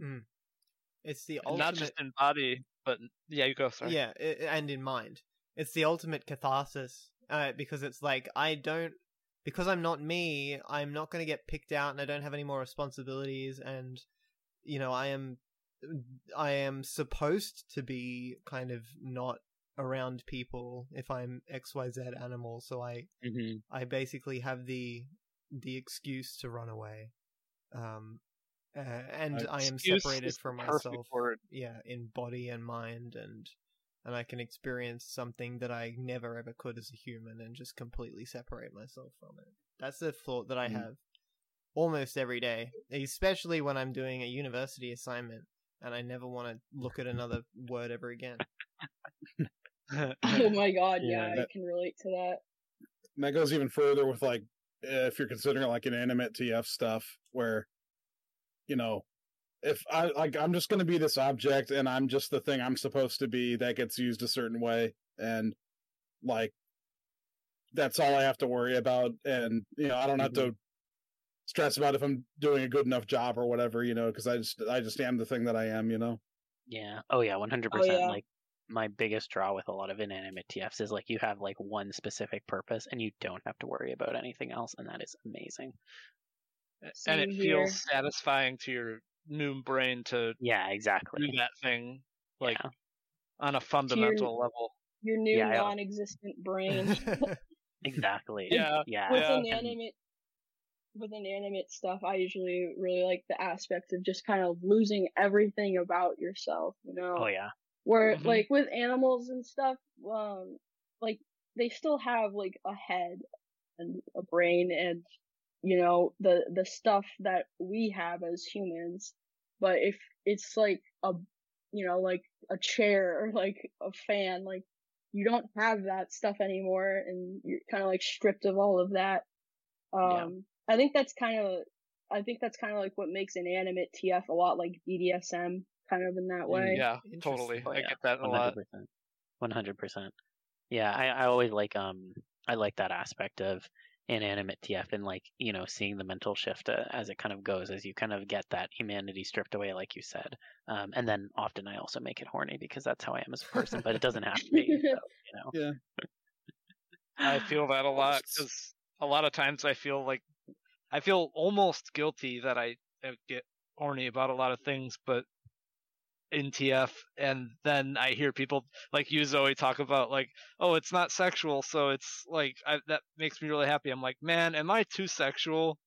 It's the ultimate. Not just in body, but yeah, you go. Sorry. Yeah, i- and in mind. It's the ultimate catharsis uh, because it's like I don't because I'm not me. I'm not going to get picked out, and I don't have any more responsibilities. And you know, I am I am supposed to be kind of not around people if I'm X Y Z animal. So I hmm I basically have the the excuse to run away. Um, uh, and I am separated from myself word. yeah in body and mind and and i can experience something that i never ever could as a human and just completely separate myself from it that's the thought that i Mm. have almost every day especially when i'm doing a university assignment and i never want to look at another word ever again oh my god yeah, Yeah, i can relate to that And that goes even further with like if you're considering like an animate TF stuff where you know if I like I'm just going to be this object and I'm just the thing I'm supposed to be that gets used a certain way and like that's all I have to worry about and you know I don't have to stress about if I'm doing a good enough job or whatever you know because I just I just am the thing that I am you know Yeah. Oh, yeah. 100%. Oh. Like, my biggest draw with a lot of inanimate TFs is like you have like one specific purpose and you don't have to worry about anything else, and that is amazing. and it here. feels satisfying to your new brain to Yeah, exactly do exactly. that thing like Yeah. on a fundamental level. Your new Yeah, non-existent brain. Exactly. Yeah, Yeah. with Yeah. inanimate with inanimate stuff i usually really like the aspect of just kind of losing everything about yourself you know Oh yeah. Where Mhm. like with animals and stuff um like they still have like a head and a brain and you know the the stuff that we have as humans. But if it's like a you know like a chair or like a fan like you don't have that stuff anymore and you're kind of like stripped of all of that. Um i think that's kind of i think that's kind of like what makes inanimate tf a lot like bdsm kind of in that way Yeah, totally. Oh, I get that a lot. hundred percent. One hundred percent. Yeah, I, I always like um I like that aspect of inanimate TF and like you know seeing the mental shift uh, as it kind of goes as you kind of get that humanity stripped away like you said um and then often I also make it horny because that's how I am as a person but it doesn't have to be so, you know yeah I feel that a lot because a lot of times I feel like I feel almost guilty that I uh, get horny about a lot of things, but in TF, and then I hear people like you, Zoe, talk about like, oh, it's not sexual, so it's like I, that makes me really happy. I'm like, man, am I too sexual?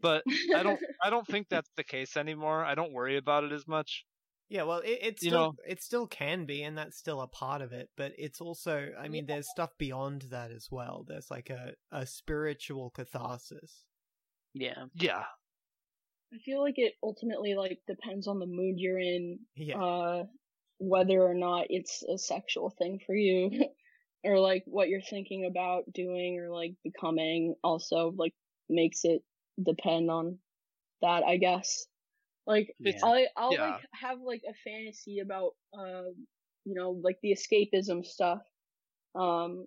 But I don't, I don't think that's the case anymore. I don't worry about it as much. Yeah, well, it, it You still know- it still can be, and that's still a part of it. But it's also, I mean, there's stuff beyond that as well. There's like a a spiritual catharsis. yeah Yeah, I feel like it ultimately like depends on the mood you're in, Yeah, uh, whether or not it's a sexual thing for you, or like what you're thinking about doing or like becoming. Also, like makes it depend on that, I guess. Like Yeah. I I'll Yeah. like have like a fantasy about uh you know like the escapism stuff. Um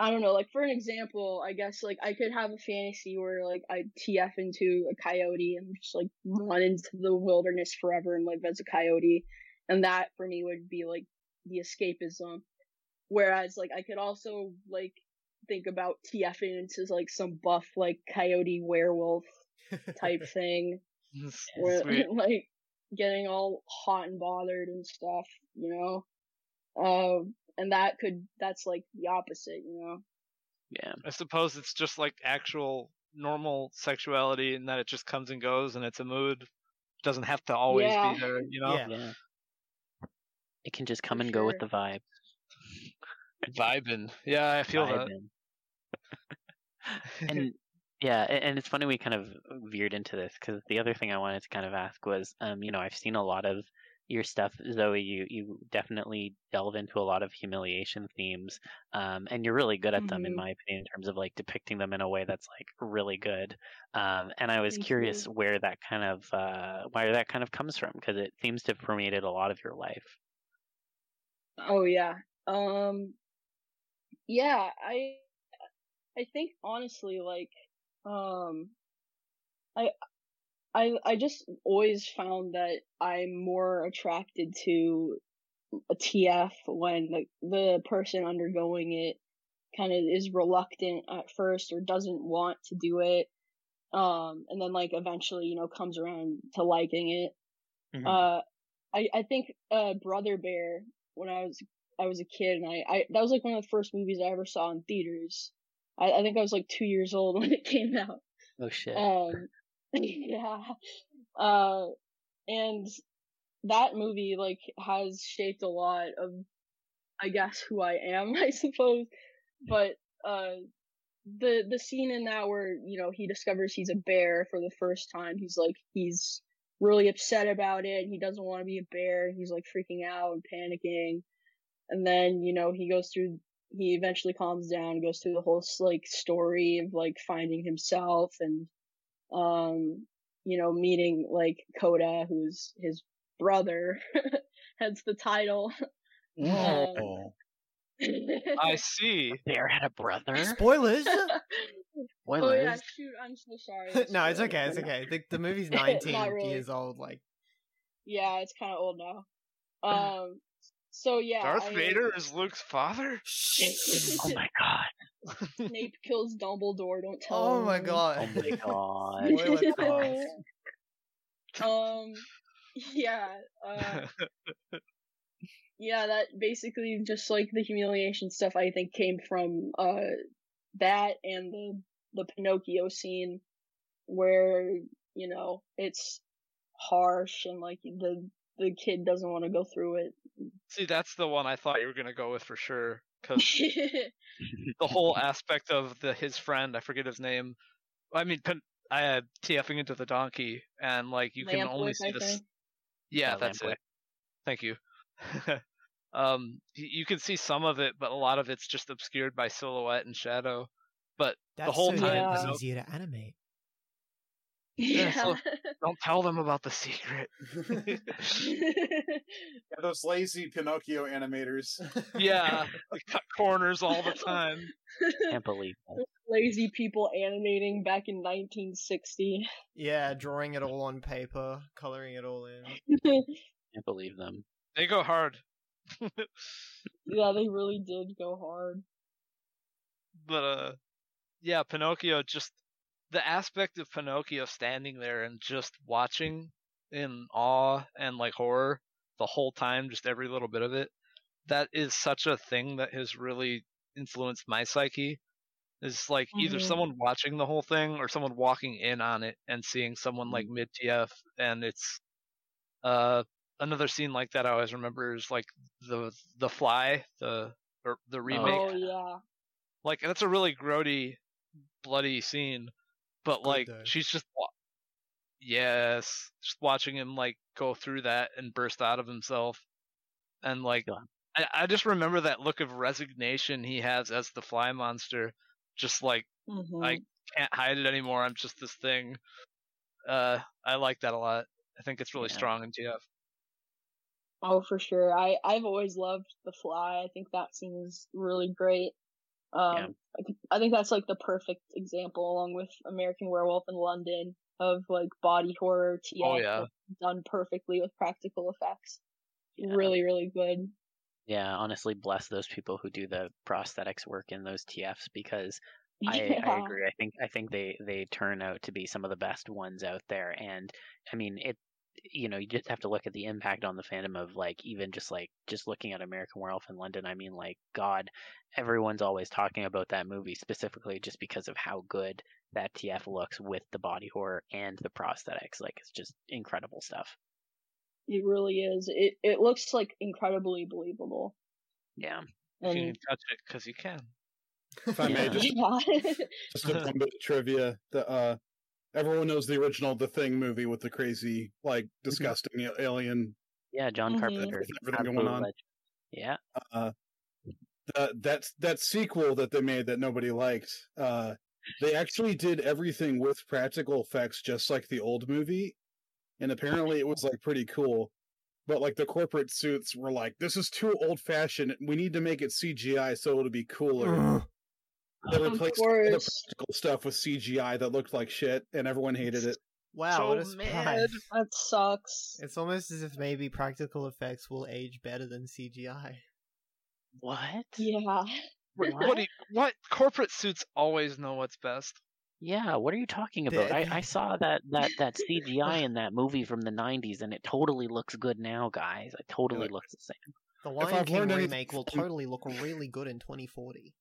I don't know, like for an example, I guess like I could have a fantasy where like I TF into a coyote and just like run into the wilderness forever and live as a coyote. And that for me would be like the escapism. Whereas like I could also like think about TFing into like some buff like coyote werewolf type thing where like getting all hot and bothered and stuff, you know. Um, and that could that's like the opposite, you know. yeah I suppose it's just like actual normal sexuality and that it just comes and goes and it's a mood. Doesn't have to always Yeah. be there, you know? Yeah. yeah it can just come For and go with the vibe Vibing. Yeah, I feel that. And yeah and it's funny we kind of veered into this because the other thing i wanted to kind of ask was um you know i've seen a lot of your stuff zoe you you definitely delve into a lot of humiliation themes um and you're really good at them in Mhm. my opinion in terms of like depicting them in a way that's like really good um and i was Thank curious you. where that kind of uh where that kind of comes from because it seems to have permeated a lot of your life Oh yeah. Um yeah, I I think honestly like um I I I just always found that I'm more attracted to a TF when the the person undergoing it kind of is reluctant at first or doesn't want to do it um and then like eventually you know comes around to liking it Mhm. uh, I I think uh Brother Bear when I was I was a kid and I, I that was like one of the first movies I ever saw in theaters. I, I think I was like two years old when it came out. oh shit Um, yeah. Uh, and that movie like has shaped a lot of, I guess, who I am, I suppose. But uh, the the scene in that where you know he discovers he's a bear for the first time, he's like he's really upset about it. He doesn't want to be a bear. He's like freaking out and panicking. And then you know he goes through. He eventually calms down, goes through the whole like story of like finding himself and um, you know, meeting like Koda, who's his brother, hence the title. Oh. I see. bear had a brother Spoilers. oh yeah, Spoilers. shoot, I'm so sorry. no, it's okay. It's okay. The, the movie's 19 really. years old. Like, Yeah, it's kind of old now. Um, So yeah, Darth I- Vader is Luke's father. Oh my god. Snape kills Dumbledore. Don't tell. Oh my anyone. Oh god. my god. Spoiler time. um, yeah, uh, yeah. That basically just like the humiliation stuff. I think came from uh that and the the Pinocchio scene, where you know it's harsh and like the the kid doesn't want to go through it. See, that's the one I thought you were gonna go with for sure, because the whole aspect of the his friend, I forget his name. I mean, Pin- I had TFing into the donkey, and like you can only see I this. think. Yeah, Yeah, that's Lampwick. it. Thank you. um, you can see some of it, but a lot of it's just obscured by silhouette and shadow. But That's whole so time, it was Yeah. easier to animate. Yeah, so- don't tell them about the secret. Yeah, those lazy Pinocchio animators. yeah, they cut corners all the time. Can't believe that. Lazy people animating back in 1960. yeah, drawing it all on paper, coloring it all in. Can't believe them. They go hard. yeah, they really did go hard. but uh yeah pinocchio just the aspect of pinocchio standing there and just watching in awe and like horror the whole time just every little bit of it that is such a thing that has really influenced my psyche is like either Mhm. someone watching the whole thing or someone walking in on it and seeing someone like mid tf and it's uh another scene like that i always remember is like the the fly the or the remake Oh yeah. like that's a really grody, bloody scene, but good, like though. she's just wa- yes, just watching him like go through that and burst out of himself, and like I, I just remember that look of resignation he has as the fly monster, just like Mhm. I can't hide it anymore. I'm just this thing. Uh, I like that a lot. I think it's really Yeah. strong in TF. Oh, for sure. I I've always loved The Fly. I think that scene is really great. Um, Yeah. I, think, I think that's like the perfect example, along with American Werewolf in London, of like body horror TF Oh yeah, done perfectly with practical effects. Yeah. Really, really good. Yeah, honestly, bless those people who do the prosthetics work in those TFs because I, I agree. I think I think they they turn out to be some of the best ones out there. And I mean, it. You know, you just have to look at the impact on the fandom of like even just like just looking at American Werewolf in London. I mean, like God, everyone's always talking about that movie specifically just because of how good that TF looks with the body horror and the prosthetics. Like it's just incredible stuff. It really is. It it looks like incredibly believable. Yeah. if you can touch it because you can. If I may, just yeah. just a fun bit of trivia. The uh, everyone knows the original The Thing movie with the crazy, like, disgusting a- alien. Yeah, John Mhm. Carpenter. Everything going on. legend. Yeah. Uh, the, that that sequel that they made that nobody liked. Uh, they actually did everything with practical effects, just like the old movie, and apparently it was like pretty cool. But like the corporate suits were like, "This is too old fashioned. We need to make it CGI so it'll be cooler." They replaced all the practical stuff with CGI that looked like shit, and everyone hated it. Wow, So what a mad. That sucks. It's almost as if maybe practical effects will age better than CGI. What? Yeah. What? What? What? you- what? Corporate suits always know what's best. Yeah, what are you talking about? I, I saw that, that, that CGI in that movie from the 90s, and it totally looks good now, guys. It totally Like- looks the same. The If Lion I've King learned anything remake will totally look really good in 2040.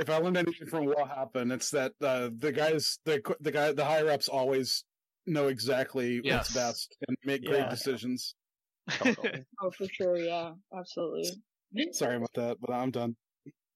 If I learned anything from what happened, it's that uh, the guys, the the guy, the higher ups always know exactly Yes. what's best and make great decisions. Totally. Oh, for sure. Yeah. Absolutely. Sorry about that, but I'm done.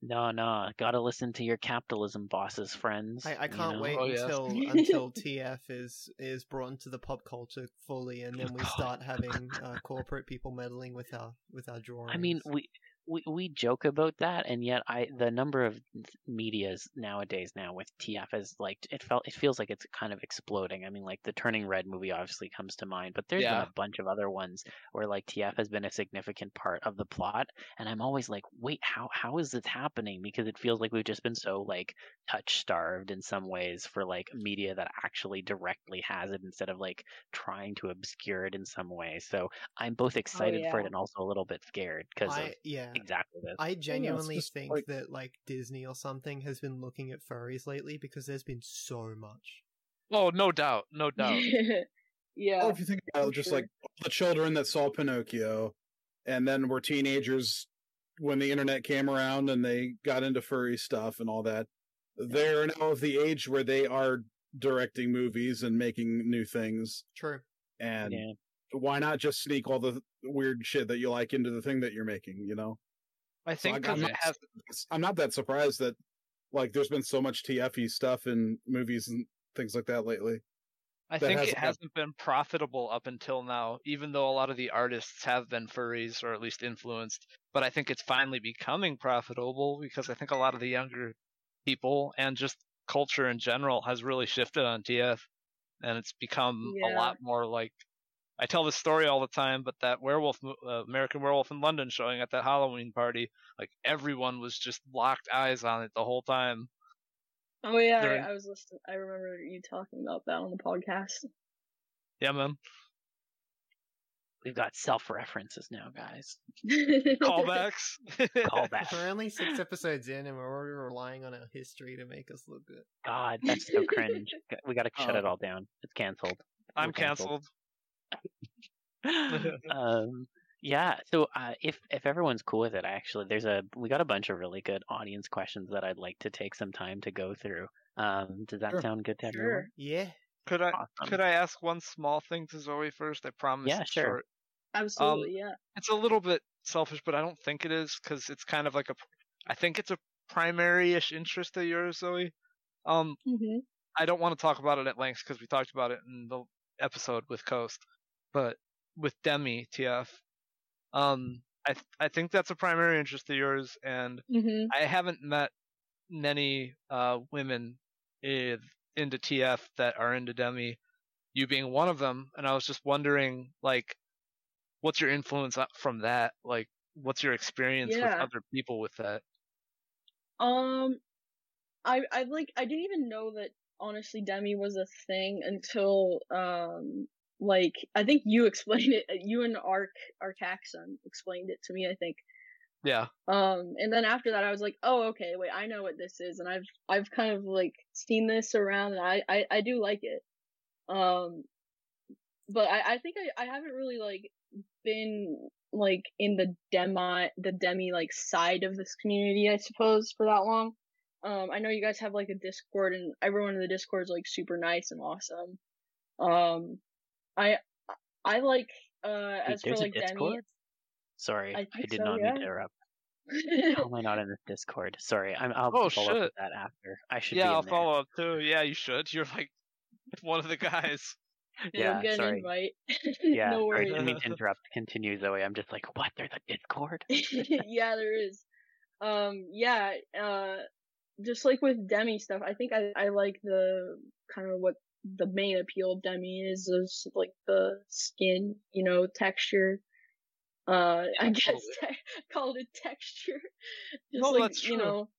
no, no, gotta listen to your capitalism bosses, friends. I, I can't know? wait Oh, yeah. until until TF is is brought into the pop culture fully, and then we start having uh, corporate people meddling with our with our drawings. I mean, we we we joke about that, and yet I the number of medias nowadays now with TF is like it felt it feels like it's kind of exploding. I mean, like the Turning Red movie obviously comes to mind, but there's Yeah. been a bunch of other ones where like TF has been a significant part of the plot, and I'm always like, wait, how how is this happening? Because it feels like we've just been so like touch starved in some ways for like media that actually directly has it instead of like trying to obscure it in some way. So I'm both oh, excited for it and also a little bit scared because yeah. Exactly this. I genuinely just think like- that like Disney or something has been looking at furries lately because there's been so much. Oh, no doubt, no doubt. Oh, yeah. Well, if you think about it, just like the children that saw Pinocchio and then were teenagers when the internet came around and they got into furry stuff and all that, they're now of the age where they are directing movies and making new things. True. And yeah. Why not just sneak all the weird shit that you like into the thing that you're making, you know? I So think I, I'm, not- has I'm not that surprised that like there's been so much TFE stuff in movies and things like that lately. I that think has it hasn't been profitable up until now, even though a lot of the artists have been furries or at least influenced. But I think it's finally becoming profitable because I think a lot of the younger people and just culture in general has really shifted on TF, and it's become a lot more like. I tell this story all the time, but that werewolf, uh, American Werewolf in London showing at that Halloween party, like everyone was just locked eyes on it the whole time. Oh yeah, during- I, I was listening. I remember you talking about that on the podcast. Yeah, man. We've got self references now, guys. Callbacks. Callback. We're only six episodes in and we're already relying on our history to make us look good. God, that's so cringe. We got to shut Oh. it all down. It's canceled. I'm canceled. canceled. um, yeah. So uh, if if everyone's cool with it, actually, there's a we got a bunch of really good audience questions that I'd like to take some time to go through. Um, does that Sure. sound good to Sure. everyone? Yeah. Could I Awesome. could I ask one small thing to Zoe first? I promise. Yeah, it's sure. short. Absolutely, yeah. It's a little bit selfish, but I don't think it is because it's kind of like a. I think it's a primary-ish interest of yours, Zoe. Um, hmm I don't want to talk about it at length because we talked about it in the episode with Coast, but with Demi TF, um, I th- I think that's a primary interest of yours, and hmm I haven't met many uh, women into TF that are into Demi, you being one of them, and I was just wondering, like, what's your influence from that? Like, what's your experience with other people with that? Um, I I like I didn't even know that honestly Demi was a thing until um like I think you explained it. You and Arc Arcaxon explained it to me. I think. Yeah, Um, and then after that, I was like, oh, okay, wait, I know what this is, and I've I've kind of like seen this around, and I I, I do like it. Um, but I I think I I haven't really like been like in the demi the demi like side of this community, I suppose, for that long. Um, I know you guys have like a Discord, and everyone in the Discord is like super nice and awesome. Um, I I like uh Wait, as for there's a like Demi. Discord? Sorry, I I, did so, not yeah. mean to interrupt. How am I not in this Discord? Sorry, I'm, I'll Oh, follow up with that after. I should yeah, be in I'll there. follow up too. Yeah, you should. You're like one of the guys. Yeah, You'll get sorry. invite. Yeah, no sorry, worries. didn't mean to interrupt. Continue, Zoe. I'm just like, what? There's a Discord? yeah, there is. Um, yeah, uh, just like with Demi stuff, I think I, I like the kind of what the main appeal of Demi is, is like the skin, you know, texture. Uh, I guess te- call it texture. Just No, like, that's you know,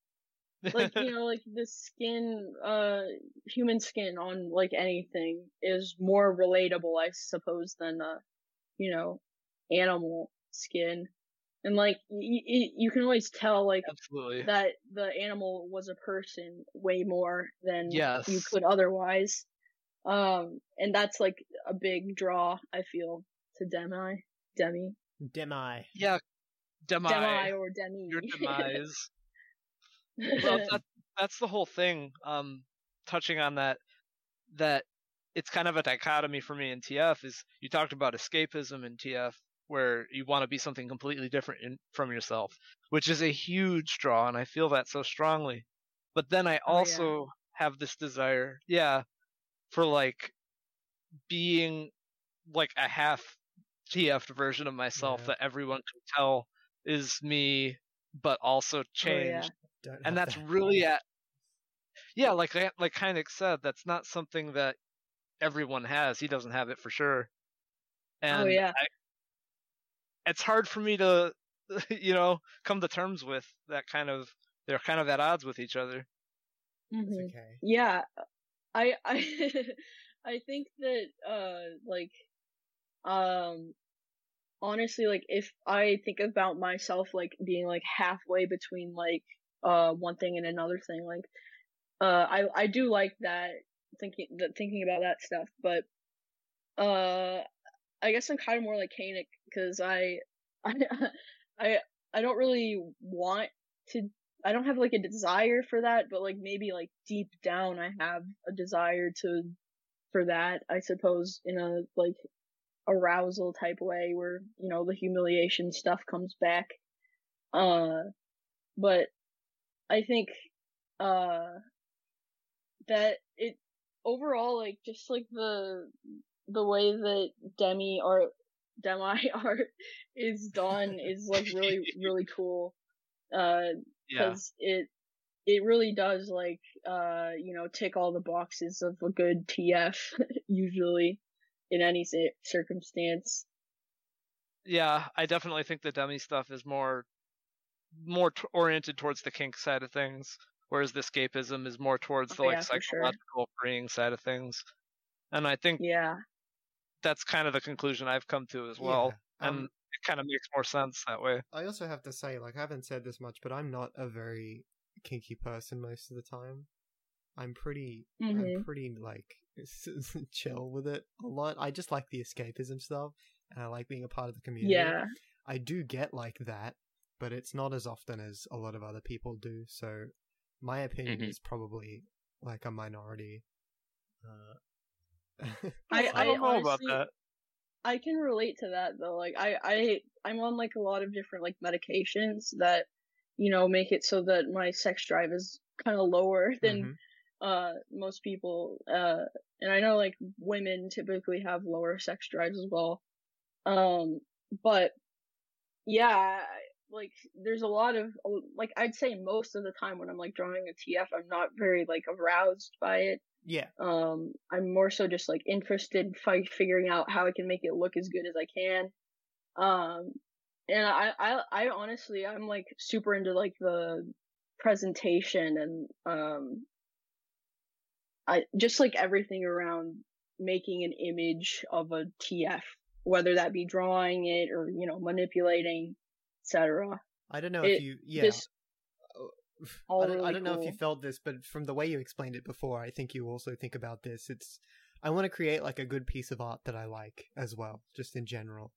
like you know like the skin uh human skin on like anything is more relatable i suppose than uh you know animal skin and like y- y- you can always tell like Absolutely. that the animal was a person way more than you could otherwise um and that's like a big draw i feel to demi demi Demi. Yeah, Demi. demi or demi Your demise. well, that, that's the whole thing. Um, touching on that, that it's kind of a dichotomy for me in TF. Is you talked about escapism in TF, where you want to be something completely different in, from yourself, which is a huge draw, and I feel that so strongly. But then I Oh, yeah. also have this desire, yeah, for like being like a half TF version of myself Yeah. that everyone can tell is me, but also Oh, changed. Don't have and that's that. really at yeah like like Kainik said that's not something that everyone has he doesn't have it for sure and Oh, yeah. I, it's hard for me to you know come to terms with that kind of they're kind of at odds with each other It's Mhm. okay. Yeah, I I I think that uh like um honestly like if I think about myself like being like halfway between like uh one thing and another thing like uh I I do like that thinking that thinking about that stuff but uh I guess I'm kind of more like Kainik because I I I I don't really want to I don't have like a desire for that, but like maybe like deep down I have a desire to for that, I suppose, in a like arousal type way where, you know, the humiliation stuff comes back. Uh but I think uh that it overall like just like the the way that demi art demi art is done is like really really cool. Uh yeah because it it really does like uh you know tick all the boxes of a good TF usually in any circumstance. yeah I definitely think the dummy stuff is more more t- oriented towards the kink side of things whereas the escapism is more towards the Oh, like yeah, for sure. psychological freeing side of things and I think Yeah, that's kind of the conclusion I've come to as well Yeah, and um, it kind of makes more sense that way I also have to say, like, I haven't said this much, but I'm not a very kinky person most of the time. I'm pretty, I'm Mhm. pretty like chill with it a lot. I just like the escapism stuff, and I like being a part of the community. yeah, I do get like that, but it's not as often as a lot of other people do. So, my opinion Mhm. is probably like a minority. Uh, I I don't know about that I can relate to that though. Like I I I'm on like a lot of different like medications that you know make it so that my sex drive is kind of lower than mhm. uh most people uh and i know like women typically have lower sex drives as well um but yeah like there's a lot of like i'd say most of the time when i'm like drawing a tf i'm not very like aroused by it yeah, um i'm more so just like interested in fi- figuring out how i can make it look as good as i can. Um and i i i honestly i'm like super into like the presentation and um i just like everything around making an image of a tf whether that be drawing it or you know manipulating etc I don't know It- if you. Yeah, this all I don't, I don't know if you felt this, but from the way you explained it before, I think you also think about this. It's I want to create like a good piece of art that I like as well, just in general.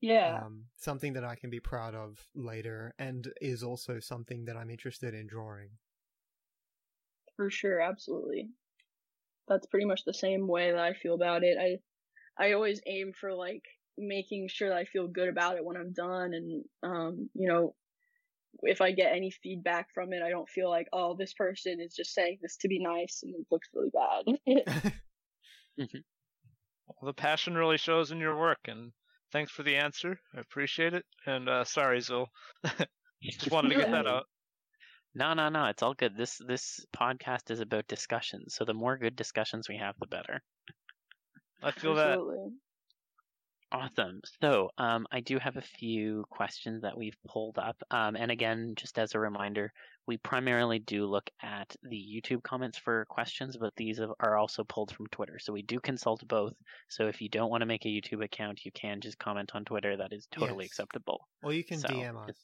yeah Um, something that I can be proud of later, and is also something that I'm interested in drawing. for sure absolutely that's pretty much the same way that i feel about it i i always aim for like making sure that i feel good about it when i'm done and um you know if i get any feedback from it i don't feel like oh this person is just saying this to be nice and it looks really bad Well, the passion really shows in your work, and thanks for the answer. I appreciate it. And uh, sorry, Zil. Just wanted to get that out. No, no, no. It's all good. This this podcast is about discussions. So the more good discussions we have, the better. I feel that. Awesome. So, um, I do have a few questions that we've pulled up. Um, and again, just as a reminder, we primarily do look at the YouTube comments for questions, but these are also pulled from Twitter. So we do consult both. So if you don't want to make a YouTube account, you can just comment on Twitter. That is totally Yes. acceptable. or you can So, DM us.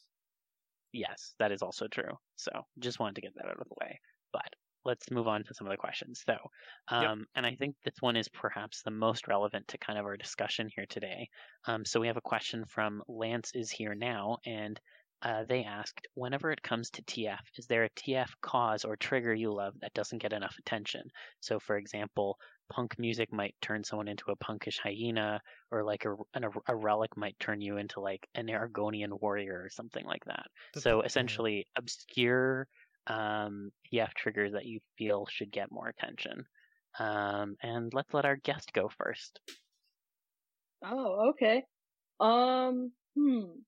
Yes, that is also true. So just wanted to get that out of the way. But let's move on to some of the questions. though. um, and I think this one is perhaps the most relevant to kind of our discussion here today. Um, so we have a question from Lance is here now, and uh, they asked, whenever it comes to TF, is there a TF cause or trigger you love that doesn't get enough attention? So, for example, punk music might turn someone into a punkish hyena, or like a, an, a relic might turn you into like an Argonian warrior or something like that. So essentially, obscure um, TF triggers that you feel should get more attention. Um, and let's let our guest go first. Oh, okay. Um, hmm.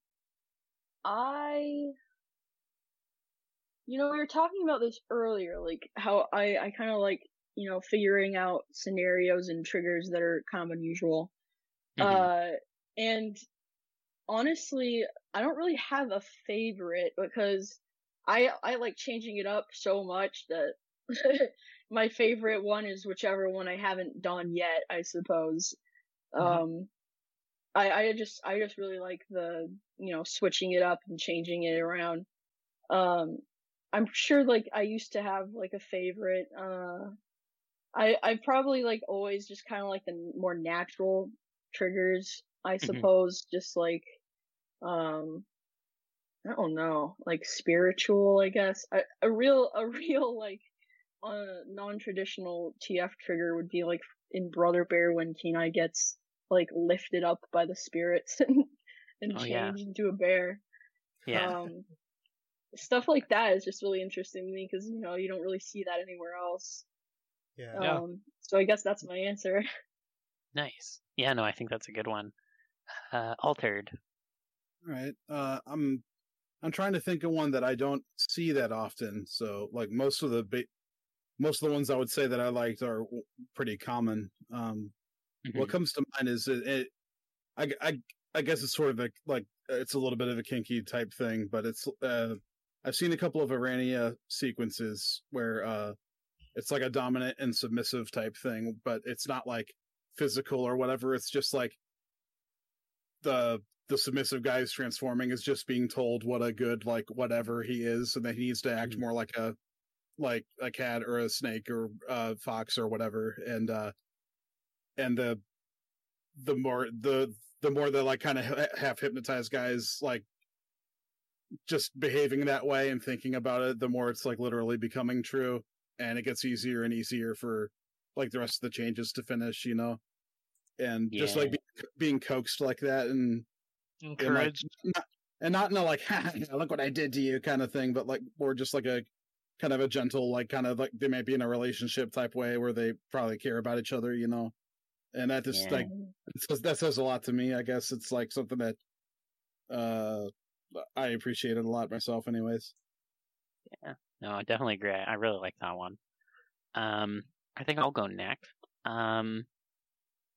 I, you know, we were talking about this earlier, like how I, I kind of like, you know, figuring out scenarios and triggers that are kind of unusual. Mhm. Uh, and honestly, I don't really have a favorite because I, I like changing it up so much that my favorite one is whichever one I haven't done yet, I suppose. Mhm. Um, I, I just, I just really like the, you know, switching it up and changing it around. Um, I'm sure like I used to have like a favorite, uh, I, I probably like always just kind of like the more natural triggers, I Mhm. suppose, just like, um, I don't know, like spiritual, I guess. A, a real, a real like, uh, non-traditional TF trigger would be like in Brother Bear when Kenai gets like lifted up by the spirits and, and Oh, changed yeah. into a bear. Yeah. Um, stuff like that is just really interesting to me because you know you don't really see that anywhere else. Yeah. Yeah. Um, so I guess that's my answer. Nice. Yeah, no, I think that's a good one. Uh, altered. All right. Uh, I'm I'm trying to think of one that I don't see that often. So like most of the ba- most of the ones I would say that I liked are pretty common. Um, what Mhm. comes to mind is it, it I guess it's sort of a like it's a little bit of a kinky type thing, but it's uh I've seen a couple of Arania sequences where uh it's like a dominant and submissive type thing, but it's not like physical or whatever. It's just like the the submissive guy is transforming is just being told what a good like whatever he is, and that he needs to act Mhm. more like a like a cat or a snake or a fox or whatever, and uh and the the more the the more the like kind of half hypnotized guys like just behaving that way and thinking about it the more it's like literally becoming true. And it gets easier and easier for like the rest of the changes to finish you know? And just like be, being coaxed like that and and like not, and not in a like "Ha, look what i did to you kind of thing but like more just like a kind of a gentle like kind of like they might be in a relationship type way where they probably care about each other you know and that just Yeah. like that says a lot to me i guess it's like something that uh i appreciated a lot myself anyways Yeah, No, I definitely agree. I really like that one. Um, I think I'll go next. Um,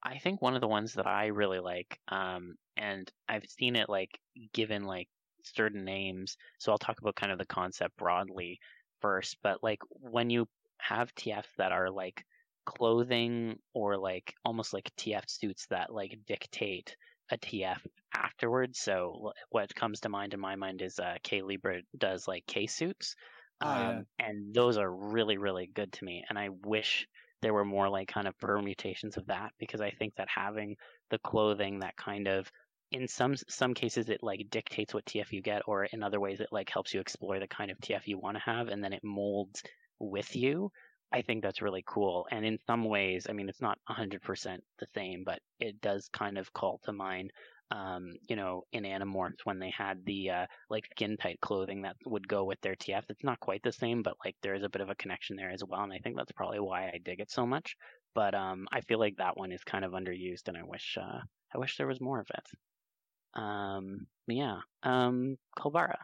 I think one of the ones that I really like, um, and I've seen it like given like certain names. So I'll talk about kind of the concept broadly first. But like when you have TFs that are like clothing or like almost like TF suits that like dictate a TF afterwards. So what comes to mind in my mind is uh, K Libra does like K suits. Oh, yeah. Um, and those are really, really good to me. And I wish there were more like kind of permutations of that because I think that having the clothing that kind of in some some cases it like dictates what TF you get, or in other ways it like helps you explore the kind of TF you want to have, and then it molds with you. I think that's really cool. And in some ways, I mean, it's not 100% the same, but it does kind of call to mind, um, you know, in Animorphs when they had the uh, like skin tight clothing that would go with their TF. It's not quite the same, but like there is a bit of a connection there as well. And I think that's probably why I dig it so much. But um, I feel like that one is kind of underused, and I wish uh, I wish there was more of it. Um, yeah. Um, Kulbara.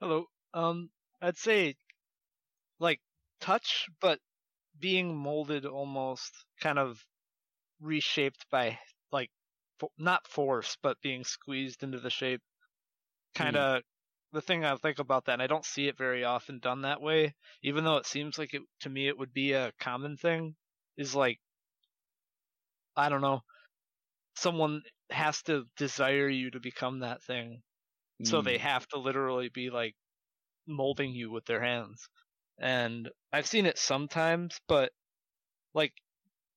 Hello. Um, I'd say like touch, but being molded almost kind of reshaped by like not force, but being squeezed into the shape. Kind of the thing I think about that, and I don't see it very often done that way, even though it seems like it to me it would be a common thing, is like I don't know, someone has to desire you to become that thing so they Mm. have to literally be like molding you with their hands and i've seen it sometimes but like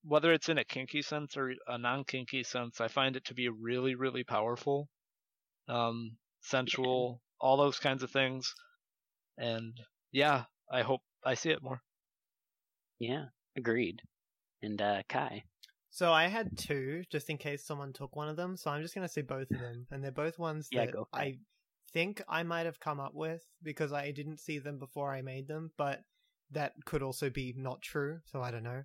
whether it's in a kinky sense or a non-kinky sense i find it to be really really powerful um sensual all those kinds of things and yeah i hope i see it more Yeah, agreed. And uh, Kai. So I had two, just in case someone took one of them. So I'm just gonna say both of them, and they're both ones Yeah, that go for it. I think I might have come up with because I didn't see them before I made them, but that could also be not true. So I don't know.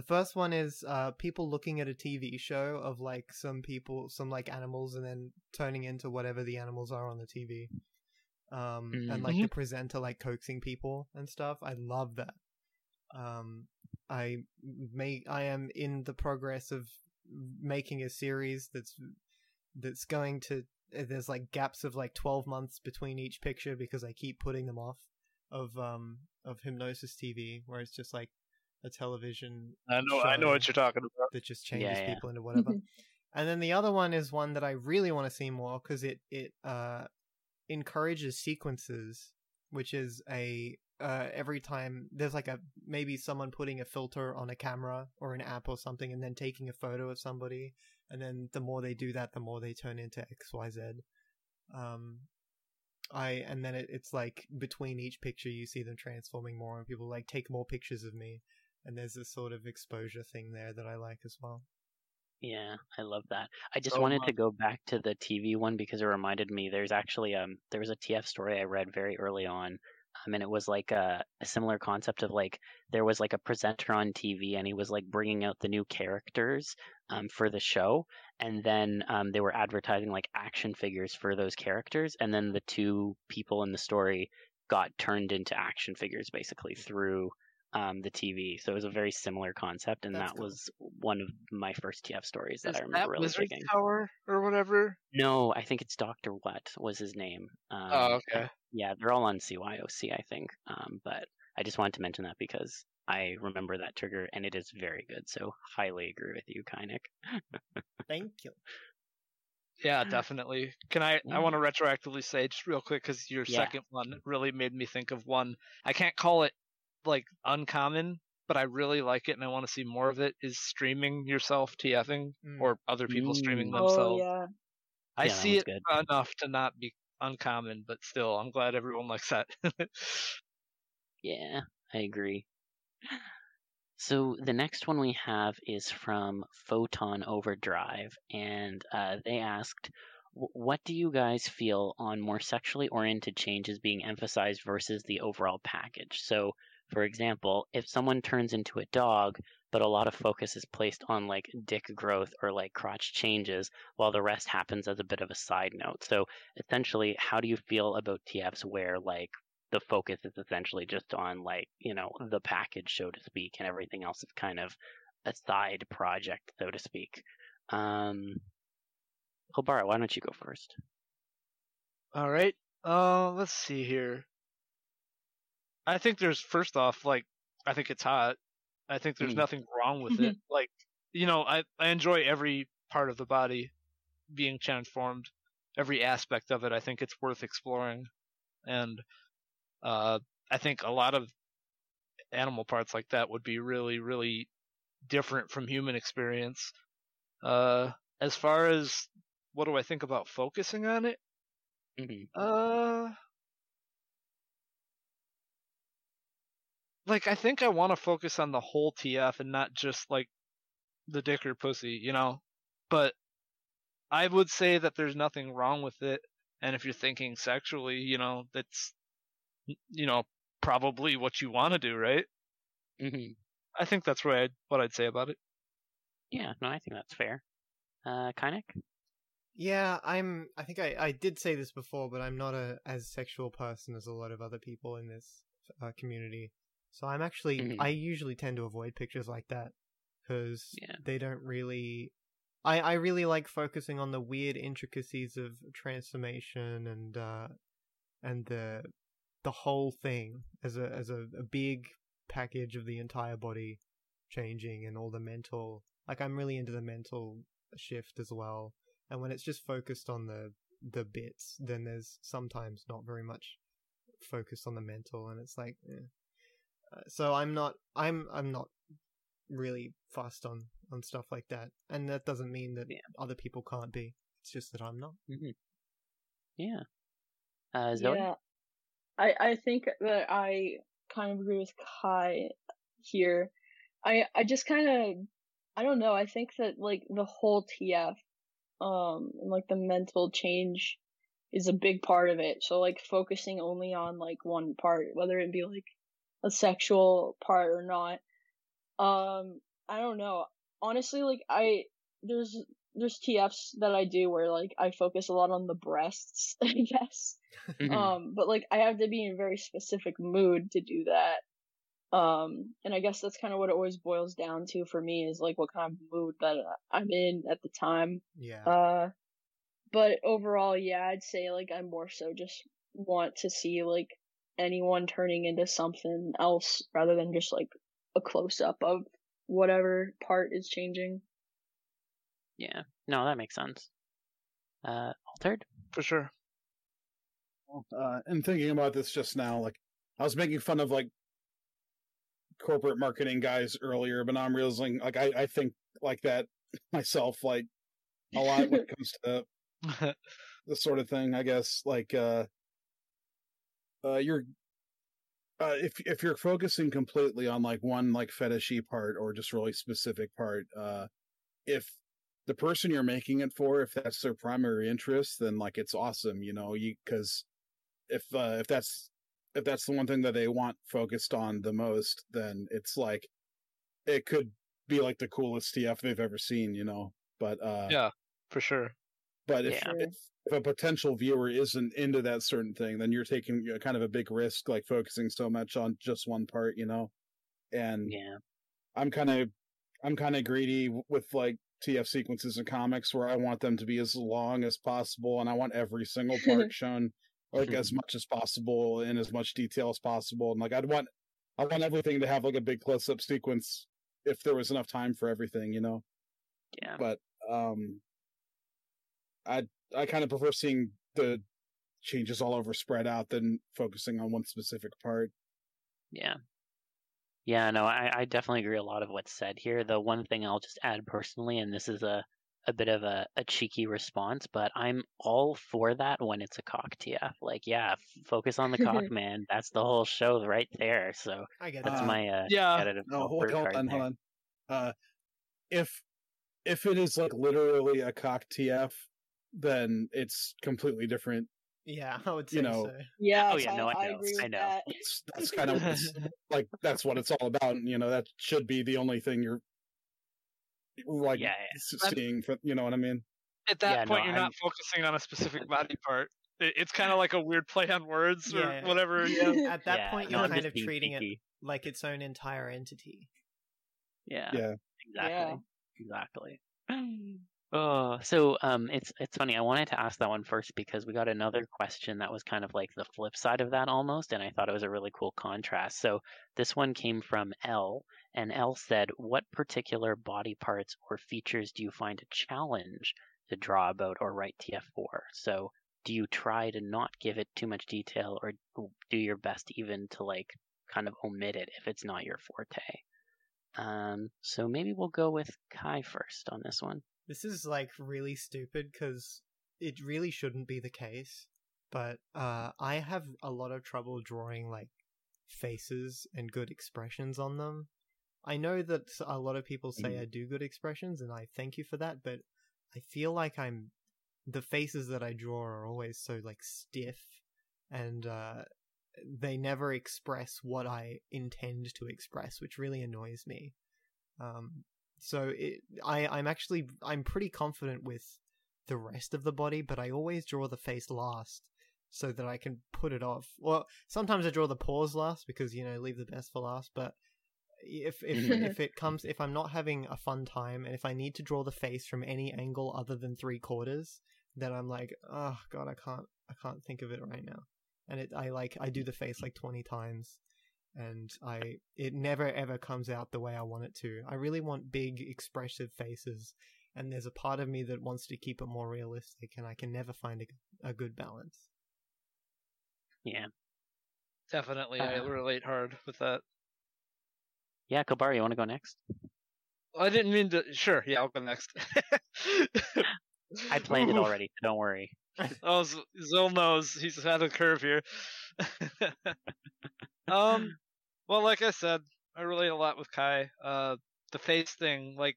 The first one is uh, people looking at a TV show of like some people, some like animals, and then turning into whatever the animals are on the TV. Um, and like the presenter like coaxing people and stuff. I love that. Um, I may I am in the progress of making a series that's that's going to uh, there's like gaps of like 12 months between each picture because I keep putting them off of um of hypnosis TV where it's just like a television I know I know what you're talking about. that just changes Yeah, yeah. people into whatever. and then the other one is one that I really want to see more because it it uh encourages sequences, which is a uh every time there's like a maybe someone putting a filter on a camera or an app or something and then taking a photo of somebody and then the more they do that the more they turn into xyz um i and then it, it's like between each picture you see them transforming more and people like take more pictures of me and there's this sort of exposure thing there that i like as well Yeah, I love that. I just So wanted to go back to the TV one because it reminded me there's actually um there was a TF story I read very early on. Um, and it was like a, a similar concept of like there was like a presenter on TV and he was like bringing out the new characters um, for the show and then um, they were advertising like action figures for those characters and then the two people in the story got turned into action figures basically through um, the TV. So it was a very similar concept and That's that cool. was one of my first TF stories that Is I remember that really Wizard digging. Tower or whatever? No, I think it's Doctor What was his name. Um, oh, okay. Yeah, they're all on CYOC, I think. Um, but I just wanted to mention that because I remember that trigger and it is very good. So highly agree with you, Kainik. thank you Yeah, definitely. Can I? Yeah. I want to retroactively say just real quick because your Yeah. second one really made me think of one. I can't call it like uncommon, but I really like it and I want to see more of it. Is streaming yourself TFing Mm. or other people streaming Mm. oh themselves. yeah. I Yeah, see it good. enough to not be uncommon, but still, I'm glad everyone likes that. Yeah, I agree. So the next one we have is from Photon Overdrive, and uh, they asked, "What do you guys feel on more sexually oriented changes being emphasized versus the overall package?" So, for example, if someone turns into a dog, but a lot of focus is placed on like dick growth or like crotch changes, while the rest happens as a bit of a side note. So, essentially, how do you feel about TFs where like the focus is essentially just on like you know the package so to speak and everything else is kind of a side project so to speak um Kulbara, why don't you go first All right. Uh, let's see here. I think there's first off, like, I think it's hot. I think there's Mm. nothing wrong with it. Like, you know, I I enjoy every part of the body being transformed, every aspect of it. I think it's worth exploring, and uh, I think a lot of animal parts like that would be really, really different from human experience. Uh, as far as what do I think about focusing on it? Mhm. Uh, like I think I want to focus on the whole TF and not just like the dick or pussy, you know. But I would say that there's nothing wrong with it, and if you're thinking sexually, you know, that's you know probably what you want to do, right? Mhm. I think that's what I'd, what I'd say about it. yeah no i think that's fair uh Kainik? Yeah, I'm. I think I, I did say this before, but I'm not a as sexual person as a lot of other people in this uh, community. So I'm actually. Mhm. I usually tend to avoid pictures like that because Yeah. they don't really. I I really like focusing on the weird intricacies of transformation and uh and the the whole thing as a as a, a big package of the entire body changing and all the mental. Like I'm really into the mental shift as well and when it's just focused on the the bits then there's sometimes not very much focused on the mental and it's like eh. Uh, so i'm not i'm i'm not really fussed on on stuff like that and that doesn't mean that Yeah. other people can't be it's just that i'm not Mhm. yeah uh Zoe? Yeah. I I think that I kind of agree with Kai here. I I just kind of I don't know. I think that like the whole TF um and like the mental change is a big part of it. So like focusing only on like one part, whether it be like a sexual part or not. Um I don't know. Honestly, like I there's there's TFs that I do where like I focus a lot on the breasts, I guess. Mhm. Um, but like I have to be in a very specific mood to do that. Um, and I guess that's kind of what it always boils down to for me is like what kind of mood that I'm in at the time. Yeah. Uh, but overall, yeah, I'd say like I more so just want to see like anyone turning into something else rather than just like a close up of whatever part is changing. yeah. No, that makes sense. Uh, altered. For sure. uh, and thinking about this just now, like I was making fun of like corporate marketing guys earlier, but now I'm realizing like I, I think like that myself like a lot when it comes to this sort of thing. I guess like uh, uh, you're uh, if if you're focusing completely on like one like fetishy part or just really specific part, uh, if the person you're making it for, if that's their primary interest, then like it's awesome, you know, you because if uh, if that's if that's the one thing that they want focused on the most, then it's like it could be like the coolest TF they've ever seen, you know. But uh, Yeah. For sure. But if, Yeah. if if a potential viewer isn't into that certain thing, then you're taking kind of a big risk, like focusing so much on just one part, you know. And Yeah. I'm kind of I'm kind of greedy with like TF sequences in comics where I want them to be as long as possible, and I want every single part shown like as much as possible in as much detail as possible. And like I'd want I want everything to have like a big close up sequence if there was enough time for everything, you know. Yeah. But um, I I kind of prefer seeing the changes all over spread out than focusing on one specific part. Yeah. Yeah, no, I, I definitely agree a lot of what's said here. The one thing I'll just add personally, and this is a, a bit of a, a cheeky response, but I'm all for that when it's a cock TF. Like, yeah, f- focus on the cock, man. That's the whole show right there. So I get that's Uh, my uh, Yeah. competitive No, hold, word hold on, there. hold on. Uh, if if it is like literally a cock TF, then it's completely different. yeah, I would say you know, so. Yeah, Oh, yeah, I, no, I I know, agree I know. that. That's, that's kind of what's, like that's what it's all about. And, you know, that should be the only thing you're like Yeah, s- seeing. For, you know what I mean? At that Yeah, no, point, you're I'm- not focusing on a specific body part. It's kind of like a weird play on words or whatever. Yeah. At that yeah, point, no, you're I'm kind of being treating it like its own entire entity. Yeah. Yeah. Exactly. Exactly. Oh, so um, it's it's funny. I wanted to ask that one first because we got another question that was kind of like the flip side of that almost, and I thought it was a really cool contrast. So this one came from L, and L said, "What particular body parts or features do you find a challenge to draw about or write TF for?" So do you try to not give it too much detail, or do your best even to like kind of omit it if it's not your forte? Um, so maybe we'll go with Kai first on this one. This is like really stupid because it really shouldn't be the case. But uh, I have a lot of trouble drawing like faces and good expressions on them. I know that a lot of people say Mhm. I do good expressions, and I thank you for that. But I feel like I'm the faces that I draw are always so like stiff, and uh, they never express what I intend to express, which really annoys me. Um, so it, I, I'm actually I'm pretty confident with the rest of the body, but I always draw the face last so that I can put it off. Well, sometimes I draw the paws last because you know leave the best for last. But if if if it comes if I'm not having a fun time and if I need to draw the face from any angle other than three quarters, then I'm like, oh god, I can't I can't think of it right now. And it I like I do the face like twenty times and I it never ever comes out the way I want it to. I really want big expressive faces, and there's a part of me that wants to keep it more realistic, and I can never find a, a good balance. Yeah. Definitely, I Uh, relate hard with that. Yeah, Kobar, you want to go next? I didn't mean to. Sure, yeah, I'll go next. I planned it already, so don't worry. Oh, Zil knows he's had a curve here. um, well, like I said, I relate a lot with Kai. Uh, the face thing, like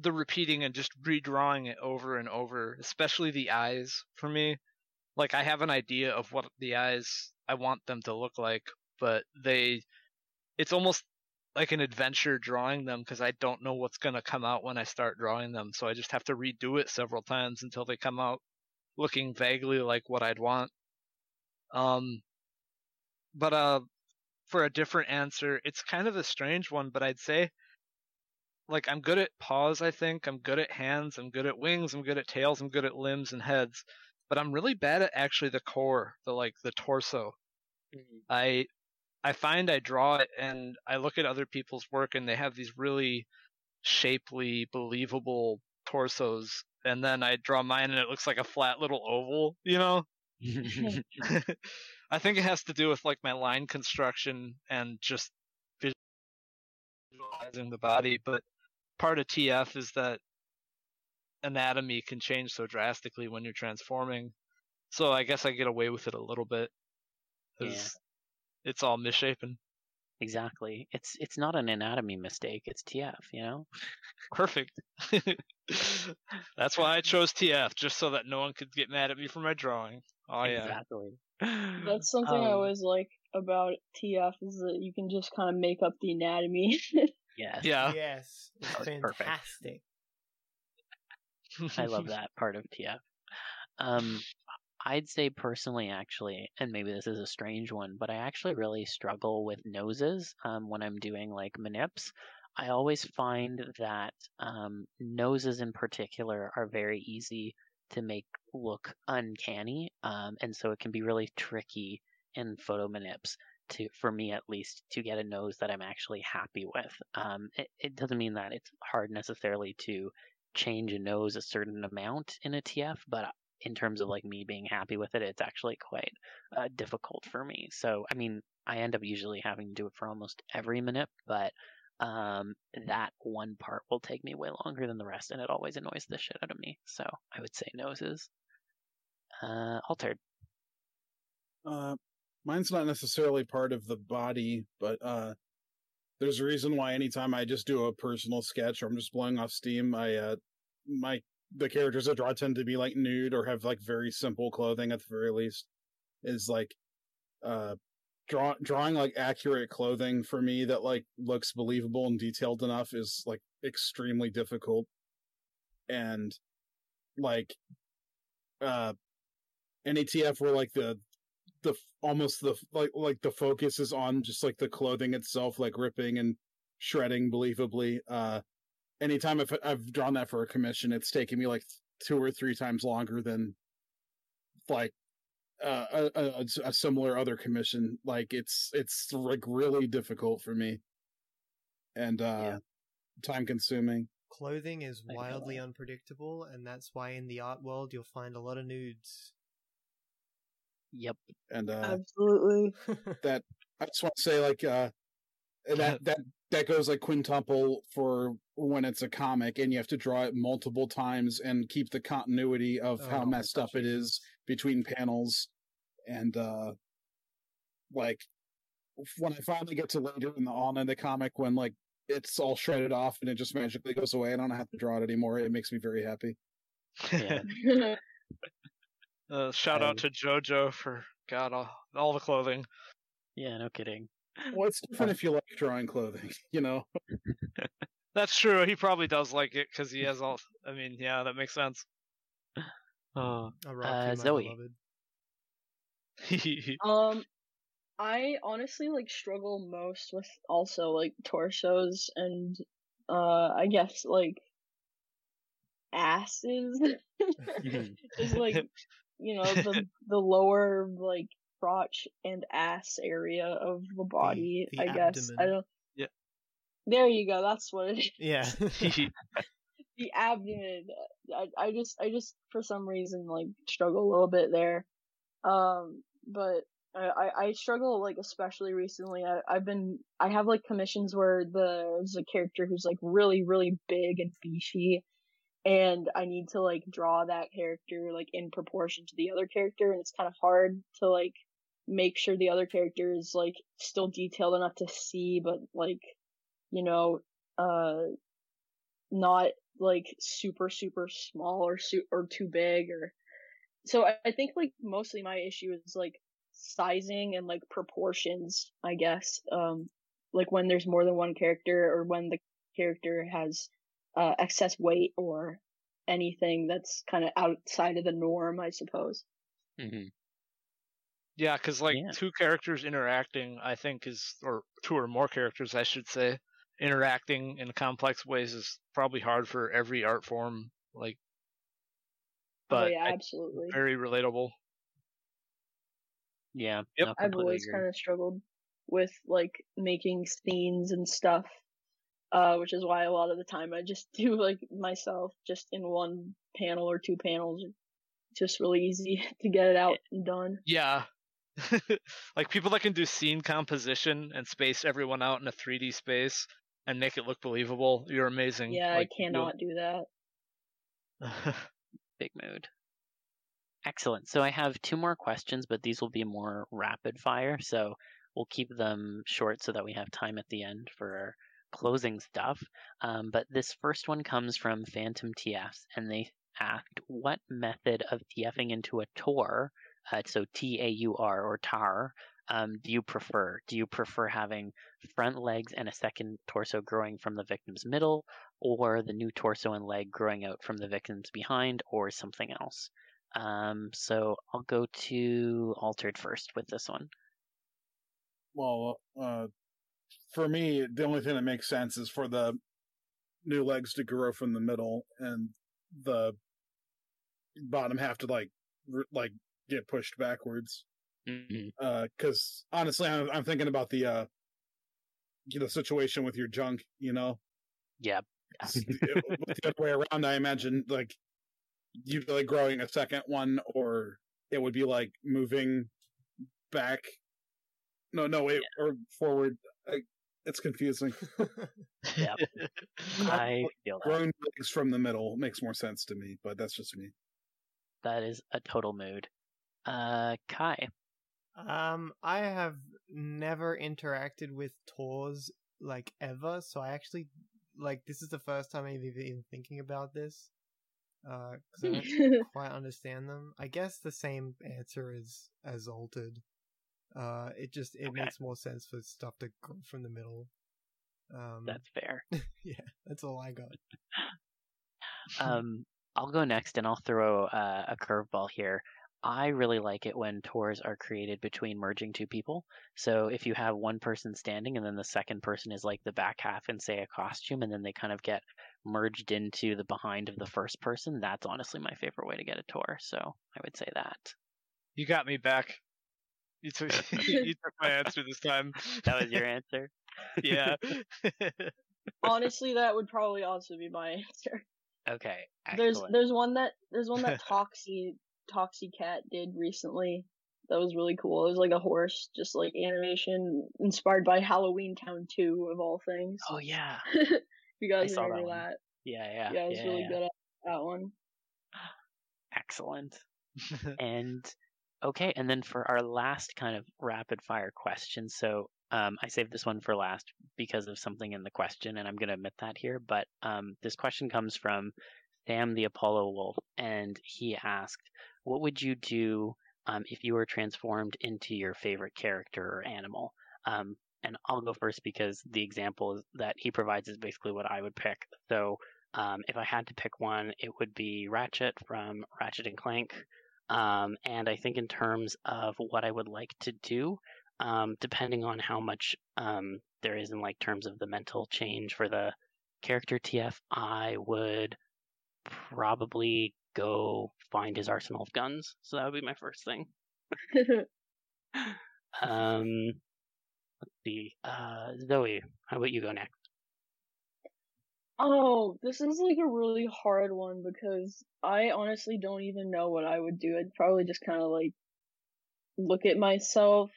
the repeating and just redrawing it over and over, especially the eyes for me. Like I have an idea of what the eyes I want them to look like, but they, it's almost like an adventure drawing them because I don't know what's gonna come out when I start drawing them. So I just have to redo it several times until they come out looking vaguely like what I'd want. Um, but uh, for a different answer, it's kind of a strange one, but I'd say like I'm good at paws, I think. I'm good at hands, I'm good at wings, I'm good at tails, I'm good at limbs and heads. But I'm really bad at actually the core, the like the torso. I I find I draw it and I look at other people's work and they have these really shapely, believable torsos and then I draw mine and it looks like a flat little oval, you know? I think it has to do with like my line construction and just visualizing the body, but part of TF is that anatomy can change so drastically when you're transforming. So I guess I get away with it a little bit. Yeah. It's all misshapen. Exactly. It's it's not an anatomy mistake. It's TF. You know. Perfect. That's why I chose TF, just so that no one could get mad at me for my drawing. Oh yeah. Exactly. That's something I Um, always like about TF is that you can just kind of make up the anatomy. Yes. Yeah. Yes, it's perfect. fantastic. I love that part of TF. Um, I'd say personally, actually, and maybe this is a strange one, but I actually really struggle with noses um, when I'm doing like manips. I always find that um, noses in particular are very easy to make look uncanny, um, and so it can be really tricky in photo manips to, for me at least, to get a nose that I'm actually happy with. Um, it, it doesn't mean that it's hard necessarily to change a nose a certain amount in a TF, but in terms of like me being happy with it, it's actually quite uh, difficult for me. So, I mean, I end up usually having to do it for almost every minute, but um, that one part will take me way longer than the rest, and it always annoys the shit out of me. So, I would say noses. Uh, altered. Uh, mine's not necessarily part of the body, but uh, there's a reason why anytime I just do a personal sketch or I'm just blowing off steam, I uh, my the characters I draw tend to be like nude or have like very simple clothing at the very least. Is like uh draw drawing like accurate clothing for me that like looks believable and detailed enough is like extremely difficult. And like uh any TF where like the the almost the like like the focus is on just like the clothing itself like ripping and shredding believably uh anytime I've, I've drawn that for a commission it's taken me like two or three times longer than like uh, a, a, a similar other commission like it's it's like really difficult for me and uh Yeah. time consuming Clothing is wildly unpredictable, and that's why in the art world you'll find a lot of nudes. Yep. and uh Absolutely. that I just want to say like uh that that that goes like quintuple for when it's a comic and you have to draw it multiple times and keep the continuity of Oh how messed up it is between panels and uh like when I finally get to later in the on in the comic when like it's all shredded off and it just magically goes away and I don't have to draw it anymore it makes me very happy Yeah. uh, shout out to JoJo for God all, all the clothing. Yeah. No kidding. Well it's different if you like drawing clothing you know That's true. He probably does like it because he has all. I mean, yeah, that makes sense. Oh. I Uh, Zoe. Um, I honestly like struggle most with also like torsos and uh I guess like asses. Just like you know the the lower like crotch and ass area of the body. the I guess I don't. Yeah. There you go. That's what it is. Yeah. the abdomen. I, I just I just for some reason like struggle a little bit there. Um, but I, I, I struggle like especially recently. I, I've been I have like commissions where the there's a character who's like really really big and beefy, and I need to like draw that character like in proportion to the other character, and it's kind of hard to like make sure the other character is like still detailed enough to see, but like you know uh not like super super small or su- or too big or so I, I think like mostly my issue is like sizing and like proportions i guess um like when there's more than one character or when the character has uh, excess weight or anything that's kind of outside of the norm, I suppose. hmm Yeah, because like Yeah. two characters interacting, I think is, or two or more characters, I should say, interacting in complex ways is probably hard for every art form. Like, oh but yeah, I- absolutely. very relatable. Yeah. Yep. I've always kind of struggled with like making scenes and stuff, uh, which is why a lot of the time I just do like myself just in one panel or two panels. Just really easy to get it out and done. Yeah. like people that can do scene composition and space everyone out in a 3D space and make it look believable, you're amazing. Yeah, Like, I cannot do that. Big mood. Excellent. So I have two more questions, but these will be more rapid fire. So we'll keep them short so that we have time at the end for closing stuff. Um, but this first one comes from Phantom TFs, and they asked, "What method of TFing into a tour, uh, so T A U R or TAR, um, do you prefer? Do you prefer having front legs and a second torso growing from the victim's middle, or the new torso and leg growing out from the victim's behind, or something else?" Um, so I'll go to Altered first with this one. Well, uh, for me, the only thing that makes sense is for the new legs to grow from the middle and the bottom half to like like get pushed backwards. Mm-hmm. Because honestly, I'm, I'm thinking about the uh, the situation with your junk. You know, Yeah. It's- it- with the other way around, I imagine like you'd like growing a second one, or it would be like moving back. No, no, wait, or forward. I, it's confusing. Yeah. I feel that. Growing legs from the middle makes more sense to me, but that's just me. That is a total mood. Uh, Kai. Um, I have never interacted with tours like ever, so I actually like this is the first time I've even thinking about this. Uh, because I don't quite understand them. I guess the same answer is as altered. Uh, it just it Okay. makes more sense for stuff to go from the middle. Um, That's fair. yeah, that's all I got. Um, I'll go next and I'll throw uh, a curveball here. I really like it when tours are created between merging two people. So if you have one person standing and then the second person is like the back half in, say, a costume, and then they kind of get merged into the behind of the first person, that's honestly my favorite way to get a tour. So I would say that. You got me back. You took you took my answer this time. That was your answer. yeah. Honestly, that would probably also be my answer. Okay. There's there's one that there's one that Toxie Toxie Cat did recently. That was really cool. It was like a horse, just like animation inspired by Halloweentown 2 of all things. Oh yeah. you guys saw that remember one. that? Yeah, yeah. Yeah, I was yeah, really yeah. good at that one. Excellent. and okay, and then for our last kind of rapid fire question, so um, I saved this one for last because of something in the question, and I'm going to admit that here. But um, this question comes from Sam the Apollo Wolf, and he asked, "What would you do um, if you were transformed into your favorite character or animal?" Um, and I'll go first because the example that he provides is basically what I would pick. So um, if I had to pick one, it would be Ratchet from Ratchet and Clank. Um, and I think in terms of what I would like to do, um, depending on how much um, there is in like terms of the mental change for the character TF, I would probably go find his arsenal of guns. So that would be my first thing. Um, let's see. Uh, Zoe, how about you go next? oh, this is like a really hard one because I honestly don't even know what I would do. I'd probably just kind of like look at myself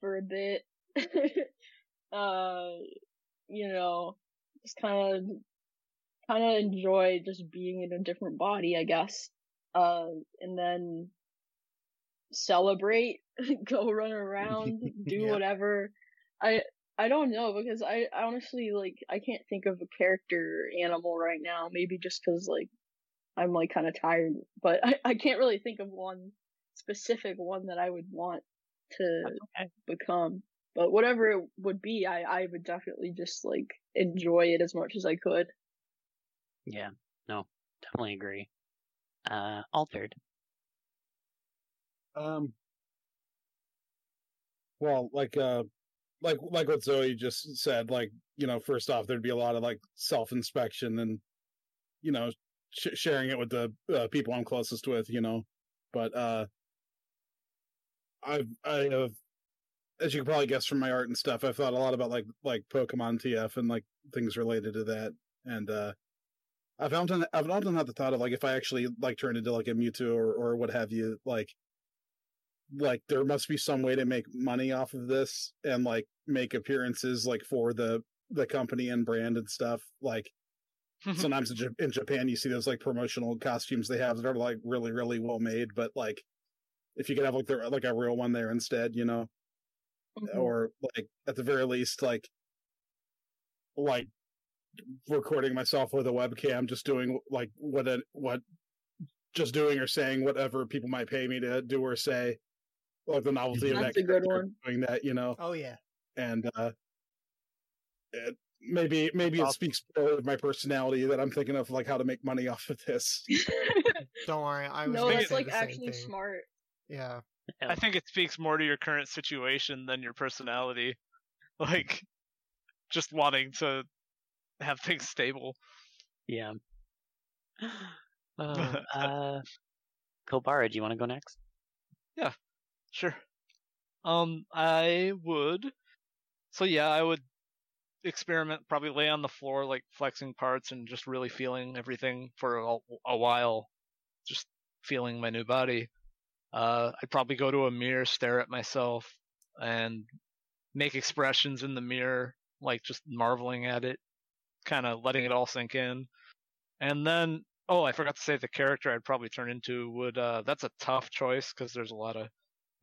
for a bit. uh, you know, just kind of kind of enjoy just being in a different body, I guess. Uh, and then celebrate, go run around, do Yeah. whatever. I I don't know because I, I honestly like I can't think of a character animal right now. Maybe just because like I'm like kind of tired, but I I can't really think of one specific one that I would want to okay. become. But whatever it would be, I I would definitely just like enjoy it as much as I could. Yeah, no, definitely agree. Uh, altered. Um. Well, like uh, like like what Zoe just said. Like you know, first off, there'd be a lot of like self inspection and you know sh- sharing it with the uh, people I'm closest with. You know, but uh, I've I have, as you can probably guess from my art and stuff, I've thought a lot about like like Pokemon TF and like things related to that, and uh. I've often I've often had the thought of like if I actually like turned into like a Mewtwo or or what have you, like like there must be some way to make money off of this and like make appearances like for the the company and brand and stuff. Like sometimes in, Ja- in Japan you see those like promotional costumes they have that are like really really well made, but like if you could have like the, like a real one there instead, you know, Mhm. or like at the very least like like recording myself with a webcam just doing like what a, what just doing or saying whatever people might pay me to do or say like the novelty of that That's a good one. doing that you know Oh yeah. and uh it, maybe maybe it speaks more of my personality that i'm thinking of like how to make money off of this Don't worry. I was no, gonna that's like actually thing. smart. Yeah. I think it speaks more to your current situation than your personality. Like, just wanting to have things stable. Yeah. Oh, uh, Kulbara, do you want to go next? Yeah, sure. Um, I would. So yeah, I would experiment, probably lay on the floor, like flexing parts and just really feeling everything for a, a while, just feeling my new body. Uh, I'd probably go to a mirror, stare at myself, and make expressions in the mirror, like just marveling at it, kind of letting it all sink in. And then, oh, I forgot to say the character I'd probably turn into would. Uh, that's a tough choice because there's a lot of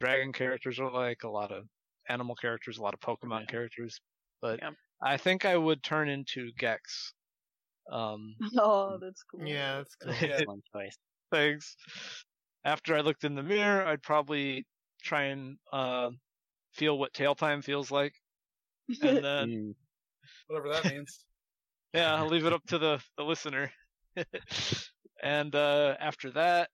dragon characters are like a lot of animal characters, a lot of Pokemon Yeah. characters. But Yeah. I think I would turn into Gex. Um, Oh, that's cool. Yeah, that's cool. Excellent choice. thanks. After I looked in the mirror, I'd probably try and uh, feel what tail time feels like, and then Mm, whatever that means yeah, I'll leave it up to the the listener. and uh, after that,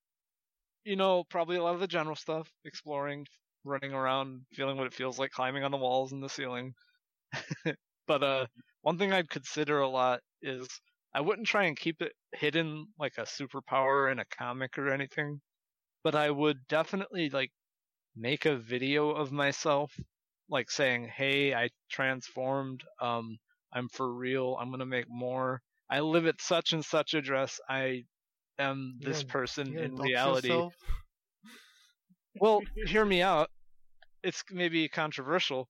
you know, probably a lot of the general stuff, exploring, running around, feeling what it feels like climbing on the walls and the ceiling. but uh, one thing I'd consider a lot is I wouldn't try and keep it hidden like a superpower in a comic or anything, but I would definitely like make a video of myself, like saying, "Hey, I transformed. Um, I'm for real. I'm gonna make more. I live at such and such address. I am this gonna- person gonna in reality." Well, hear me out. It's maybe controversial.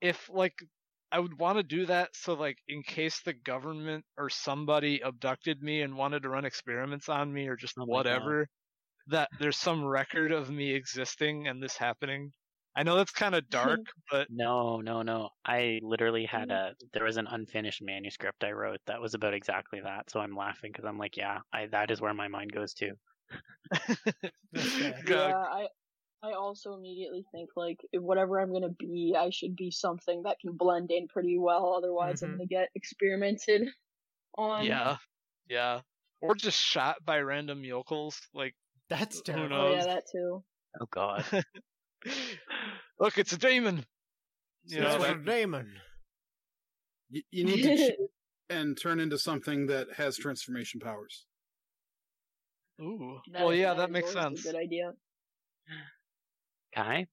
If like I would want to do that so like in case the government or somebody abducted me and wanted to run experiments on me or just Oh whatever, that there's some record of me existing and this happening. I know that's kind of dark, but No, no, no. I literally had a there was an unfinished manuscript I wrote that was about exactly that. So I'm laughing because I'm like, yeah, I that is where my mind goes to. That's Yeah, I I also immediately think like whatever I'm gonna be, I should be something that can blend in pretty well. Otherwise, I'm Mhm. gonna get experimented on. yeah, yeah, or just shot by random yokels. Like, That's Who terrible. Oh yeah, that too. Oh God. Look, it's a demon. You That's know, what a demon. you, you need to and turn into something that has transformation powers ooh, That well, yeah, that that is makes always a sense. Good idea. Kai?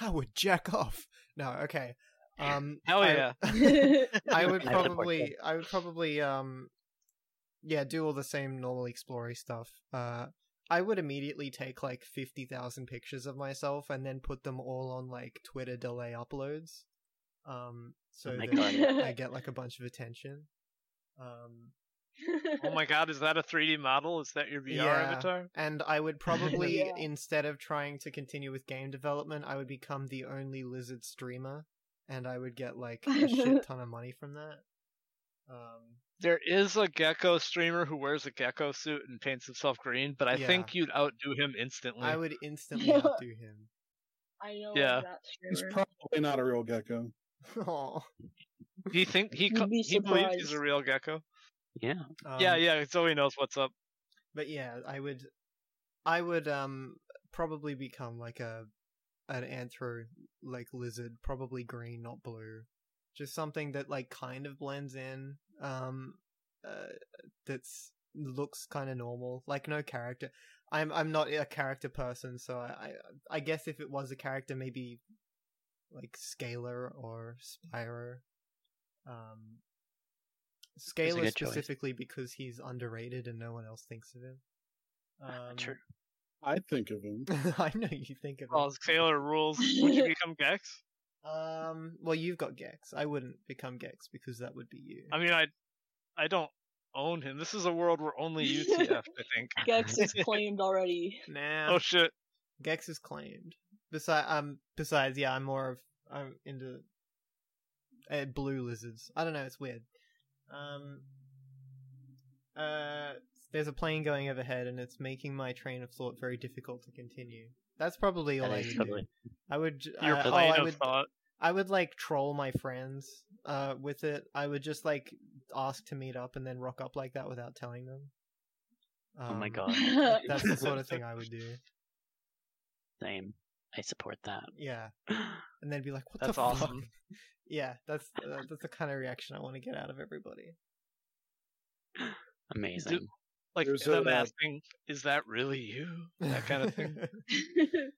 I would jack off. No, okay. Um, Hell I- yeah. I would I support probably, I would probably, um, yeah, do all the same normal exploring stuff. Uh, I would immediately take like fifty thousand pictures of myself and then put them all on like Twitter delay uploads, um, so Oh that I get like a bunch of attention. Um, Oh my god, is that a 3D model? Is that your VR Yeah. avatar? and I would probably, Yeah. instead of trying to continue with game development, I would become the only lizard streamer, and I would get like a shit ton of money from that. Um, There is a gecko streamer who wears a gecko suit and paints himself green, but I Yeah. think you'd outdo him instantly. I would instantly Yeah. outdo him. I know Yeah. of that He's probably not a real gecko. Aw. He think he be he believes he's a real gecko. Yeah. yeah, Um, yeah. Zoe knows what's up. But yeah, I would, I would um probably become like a an anthro like lizard, probably green, not blue. Just something that like kind of blends in. Um, uh, that's looks kind of normal, like no character. I'm I'm not a character person, so I I, I guess if it was a character, maybe like Scalar or Spyro. Um, a Scalar good choice. specifically because he's underrated and no one else thinks of him. Um, True. I think of him. I know you think of him. Oh, him. Sailor rules. Would you become Gex? Um, well, you've got Gex. I wouldn't become Gex because that would be you. I mean, I, I don't own him. This is a world where only UTF. I think. Gex is claimed already. Nah, Oh shit. Gex is claimed. Besides, um, besides, yeah, I'm more of I'm into uh, blue lizards. I don't know. It's weird. Um, uh, there's a plane going overhead, and it's making my train of thought very difficult to continue. That's probably all That I would totally. do. I would. Your uh, oh, I of would, thought. I would like troll my friends uh with it. I would just like ask to meet up and then rock up like that without telling them. Oh my Um, god. That's the sort of thing I would do. Same. I support that. Yeah. And then be like, "What That's the fuck?" Yeah, that's uh, that's the kind of reaction I want to get out of everybody. Amazing. Like There's them a- asking, "Is that really you?" That kind of thing.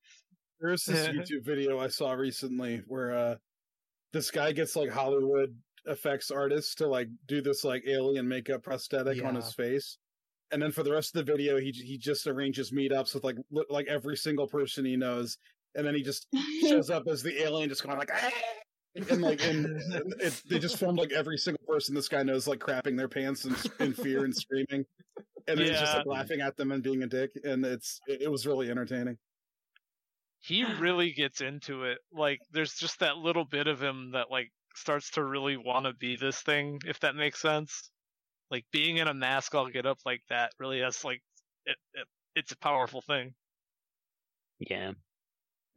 There's this YouTube video I saw recently where uh this guy gets like Hollywood effects artists to like do this like alien makeup prosthetic on his face. And then for the rest of the video he he just arranges meetups with like li- like every single person he knows and then he just shows up as the alien just going like "Ah!" and like and it, they just filmed like every single person this guy knows like crapping their pants in, in fear and screaming and then he's just like laughing at them and being a dick and it's it, it was really entertaining he really gets into it. Like, there's just that little bit of him that like starts to really want to be this thing, if that makes sense. Like being in a mask all get up like that really has like it, it it's a powerful thing. Yeah.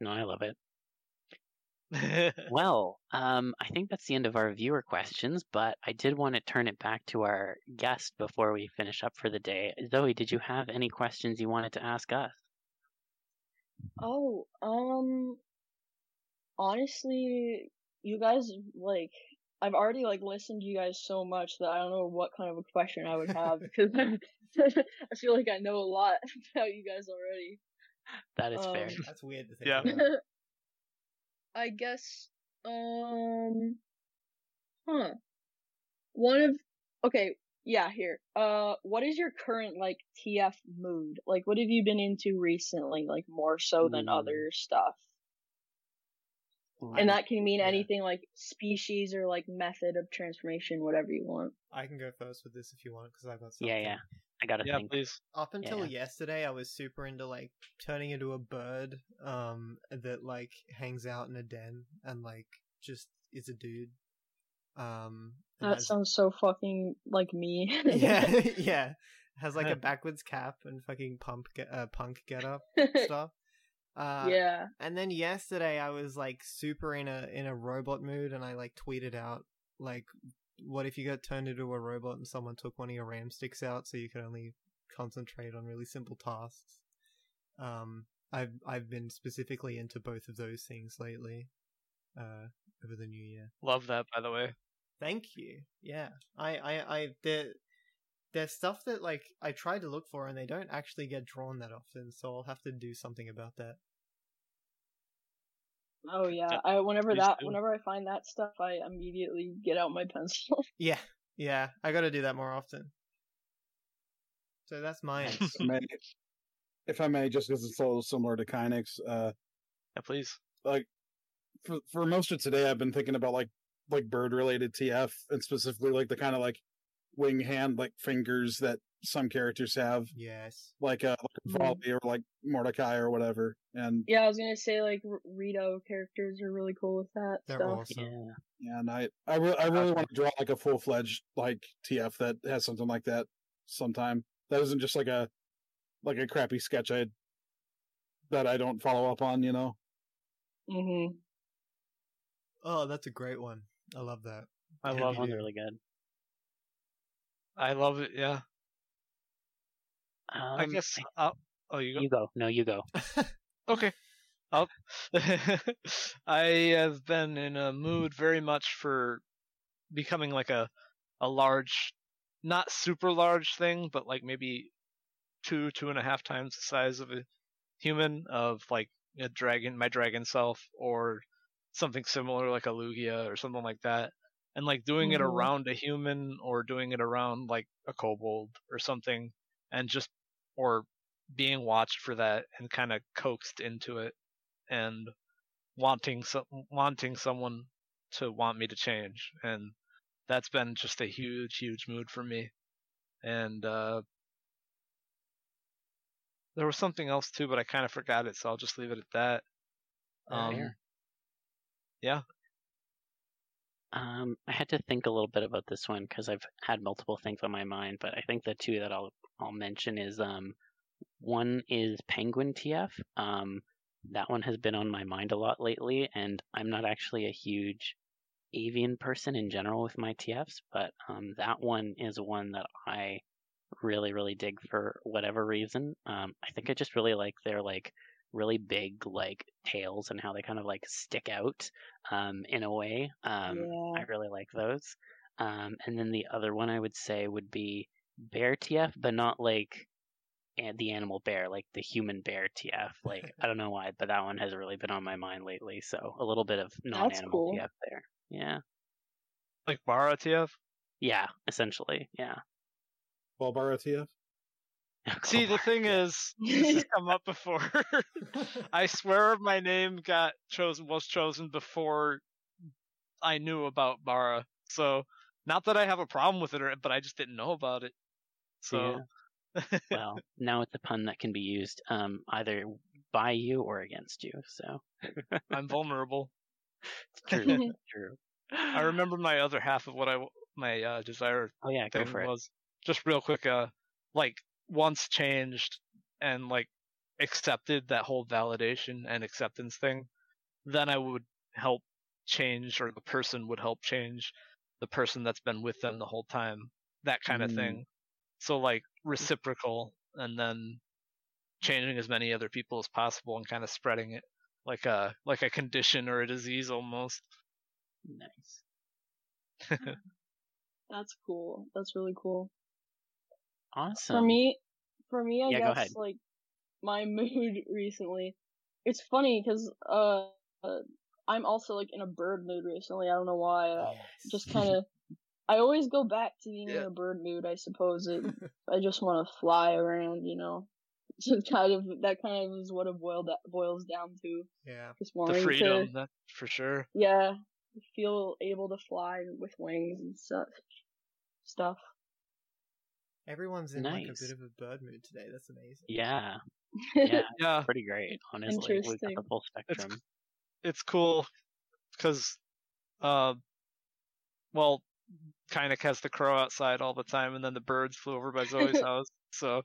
No, I love it. Well, um, I think that's the end of our viewer questions, but I did want to turn it back to our guest before we finish up for the day. Zoe, did you have any questions you wanted to ask us? Oh, um, honestly, you guys like I've already like listened to you guys so much that I don't know what kind of a question I would have because I feel like I know a lot about you guys already. That is fair. Um, That's weird to think Yeah. About. I guess, um, huh. One of, okay, yeah, here. Uh, what is your current, like, TF mood? Like, what have you been into recently, like, more so than Hmm. other stuff? Ooh, And that can mean Yeah. anything like species or, like, method of transformation, whatever you want. I can go first with this if you want, because I've got something. yeah, yeah. I gotta yeah, think. please. Up until Yeah. yesterday, I was super into like turning into a bird, um, that like hangs out in a den and like just is a dude. Um, That has- sounds so fucking like me. yeah, yeah, has like a backwards cap and fucking pump get uh, punk get up stuff. Uh, yeah. And then yesterday I was like super in a in a robot mood and I like tweeted out like what if you got turned into a robot and someone took one of your ram sticks out so you could only concentrate on really simple tasks. Um I've I've been specifically into both of those things lately uh over the new year. Love that, by the way. Thank you. Yeah. I I I there there's stuff that like I try to look for and they don't actually get drawn that often, so I'll have to do something about that. Oh yeah. Yeah, I whenever that do. whenever I find that stuff, I immediately get out my pencil. Yeah, yeah, I got to do that more often. So that's mine. if I may, if I may, just because it's a little similar to Kainik's, uh, Yeah, please. like for for most of today, I've been thinking about like like bird related TF and specifically like the kind of like wing hand like fingers that some characters have, yes. like uh like Mhm. Or like Mordecai or whatever. And yeah, I was gonna say like Rito characters are really cool with that They're stuff. awesome. Yeah. yeah, and I I, re- I really want to draw like a full fledged like TF that has something like that sometime. That isn't just like a like a crappy sketch I that I don't follow up on, you know. hmm Oh, that's a great one. I love that. I Yeah, love that one's really good. I love it. Yeah. I Um, guess. I'll, oh, you go. you go. No, you go. Okay. I'll, I have been in a mood very much for becoming like a a large, not super large thing, but like maybe two two and a half times the size of a human of like a dragon, my dragon self, or something similar like a Lugia or something like that, and like doing it Mhm. around a human or doing it around like a kobold or something, and just or being watched for that and kind of coaxed into it and wanting some wanting someone to want me to change and that's been just a huge huge mood for me. And uh there was something else too but i kind of forgot it so i'll just leave it at that. Um Fair. yeah. Um, I had to think a little bit about this one because I've had multiple things on my mind, but I think the two that I'll I'll mention is um, one is Penguin TF. Um, that one has been on my mind a lot lately, and I'm not actually a huge avian person in general with my TFs, but um, that one is one that I really really dig for whatever reason. Um, I think I just really like their like really big like tails and how they kind of like stick out um, in a way. Um, I really like those. Um, and then the other one I would say would be bear TF, but not like the animal bear, like the human bear TF. Like I don't know why, but that one has really been on my mind lately. So a little bit of non-animal cool. TF there. Yeah, like bara tf yeah, essentially, yeah. Kulbara TF. see the thing is this has come up before i swear my name got chosen was chosen before i knew about bara so not that i have a problem with it or but i just didn't know about it so well, now it's a pun that can be used um, either by you or against you. So i'm vulnerable it's true. true. i remember my other half of what I my uh, desire Oh yeah, go thing for it. was just real quick uh like once changed and like accepted that whole validation and acceptance thing then i would help change or the person would help change the person that's been with them the whole time that kind of Mm. thing so like reciprocal and then changing as many other people as possible and kind of spreading it like a like a condition or a disease almost Nice. That's cool. That's really cool. Awesome. For me, for me, I Yeah, guess like my mood recently. It's funny because uh, uh, I'm also like in a bird mood recently. I don't know why. Uh, just kind of. I always go back to being in a bird mood. I suppose it. I just want to fly around. You know, just kind of that kind of is what it boiled boils down to. yeah. Just the freedom to, that for sure yeah, feel able to fly with wings and stuff. Stuff. Everyone's in like a bit of a bird mood today. That's amazing. Yeah, yeah, yeah pretty great. Honestly, we've got the full It's spectrum. it's cool because uh well Kainik has the crow outside all the time and then the birds flew over by Zoe's house so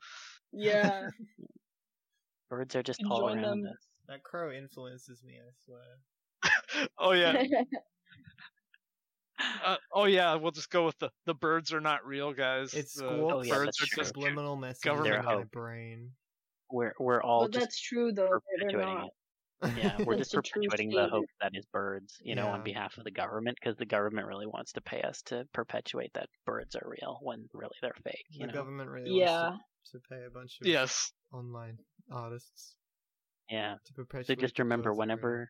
yeah. Birds are just all around them. us. That crow influences me. I swear. oh yeah uh, oh yeah we'll just go with the the birds are not real guys It's the squawks Oh, yeah, birds that's are true. just subliminal messages government in my brain. We're we're all but just that's true though. They're not. it. Yeah, we're just perpetuating the hope that is birds, you know, on behalf of the government, because the government really wants to pay us to perpetuate that birds are real when really they're fake. You the know? government really Yeah. wants to, to pay a bunch of yes online artists Yeah. to perpetuate. So just remember, birds are real. whenever,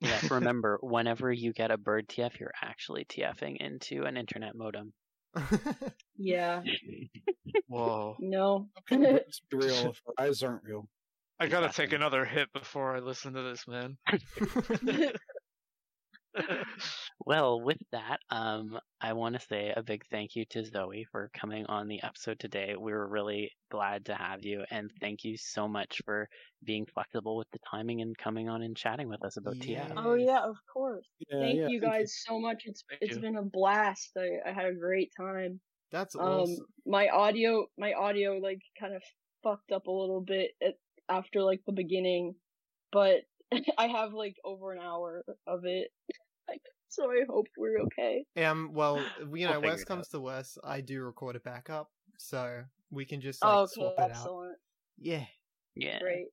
yeah, remember, whenever you get a bird TF, you're actually TFing into an internet modem. Yeah. whoa No. It's real if our eyes aren't real. I gotta take another hit before I listen to this man Well, with that, um, I want to say a big thank you to Zoe for coming on the episode today. We were really glad to have you, and thank you so much for being flexible with the timing and coming on and chatting with us about Yeah. TF. oh yeah, of course. Yeah, Thank yeah, you guys so much. It's Thank it's you. been a blast. I, I had a great time. That's Um, awesome. my audio my audio like kind of fucked up a little bit at, after like the beginning, but I have like over an hour of it, like, so I hope we're okay. Um, well, you know, We'll worst comes out. to worst, I do record a backup, so we can just like Oh, okay, swap it out. Yeah. Yeah. great.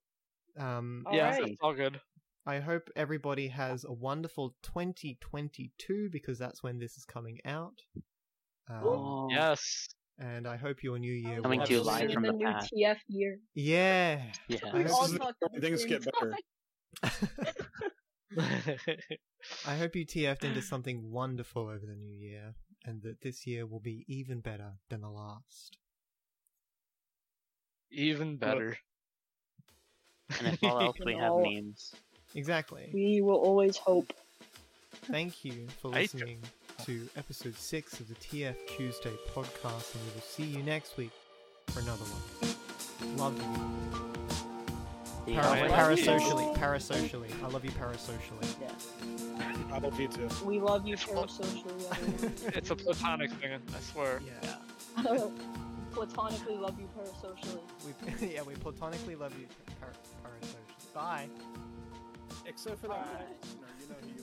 Um, All yeah, right. it's all good. I hope everybody has a wonderful 2022 because that's when this is coming out. Um, Yes. And I hope your new year Coming will to you have live from the the new past. TF year. Yeah. Yeah. We hope all this is talked at the things get better. I hope you TF'd into something wonderful over the new year, and that this year will be even better than the last. Even better. And if all else, we have No. memes. Exactly. We will always hope. Thank you for I- listening to episode 6 of the TF Tuesday podcast, and we will see you next week for another one. Love you. Yeah. Para- love parasocially. Parasocially. I love you parasocially. Yeah. I love you too. We love you parasocially. It's a platonic thing, I swear. yeah. everyone. Platonically love you parasocially. We, yeah, we platonically love you par- parasocially. Bye. Except for that Alright. listener, you know he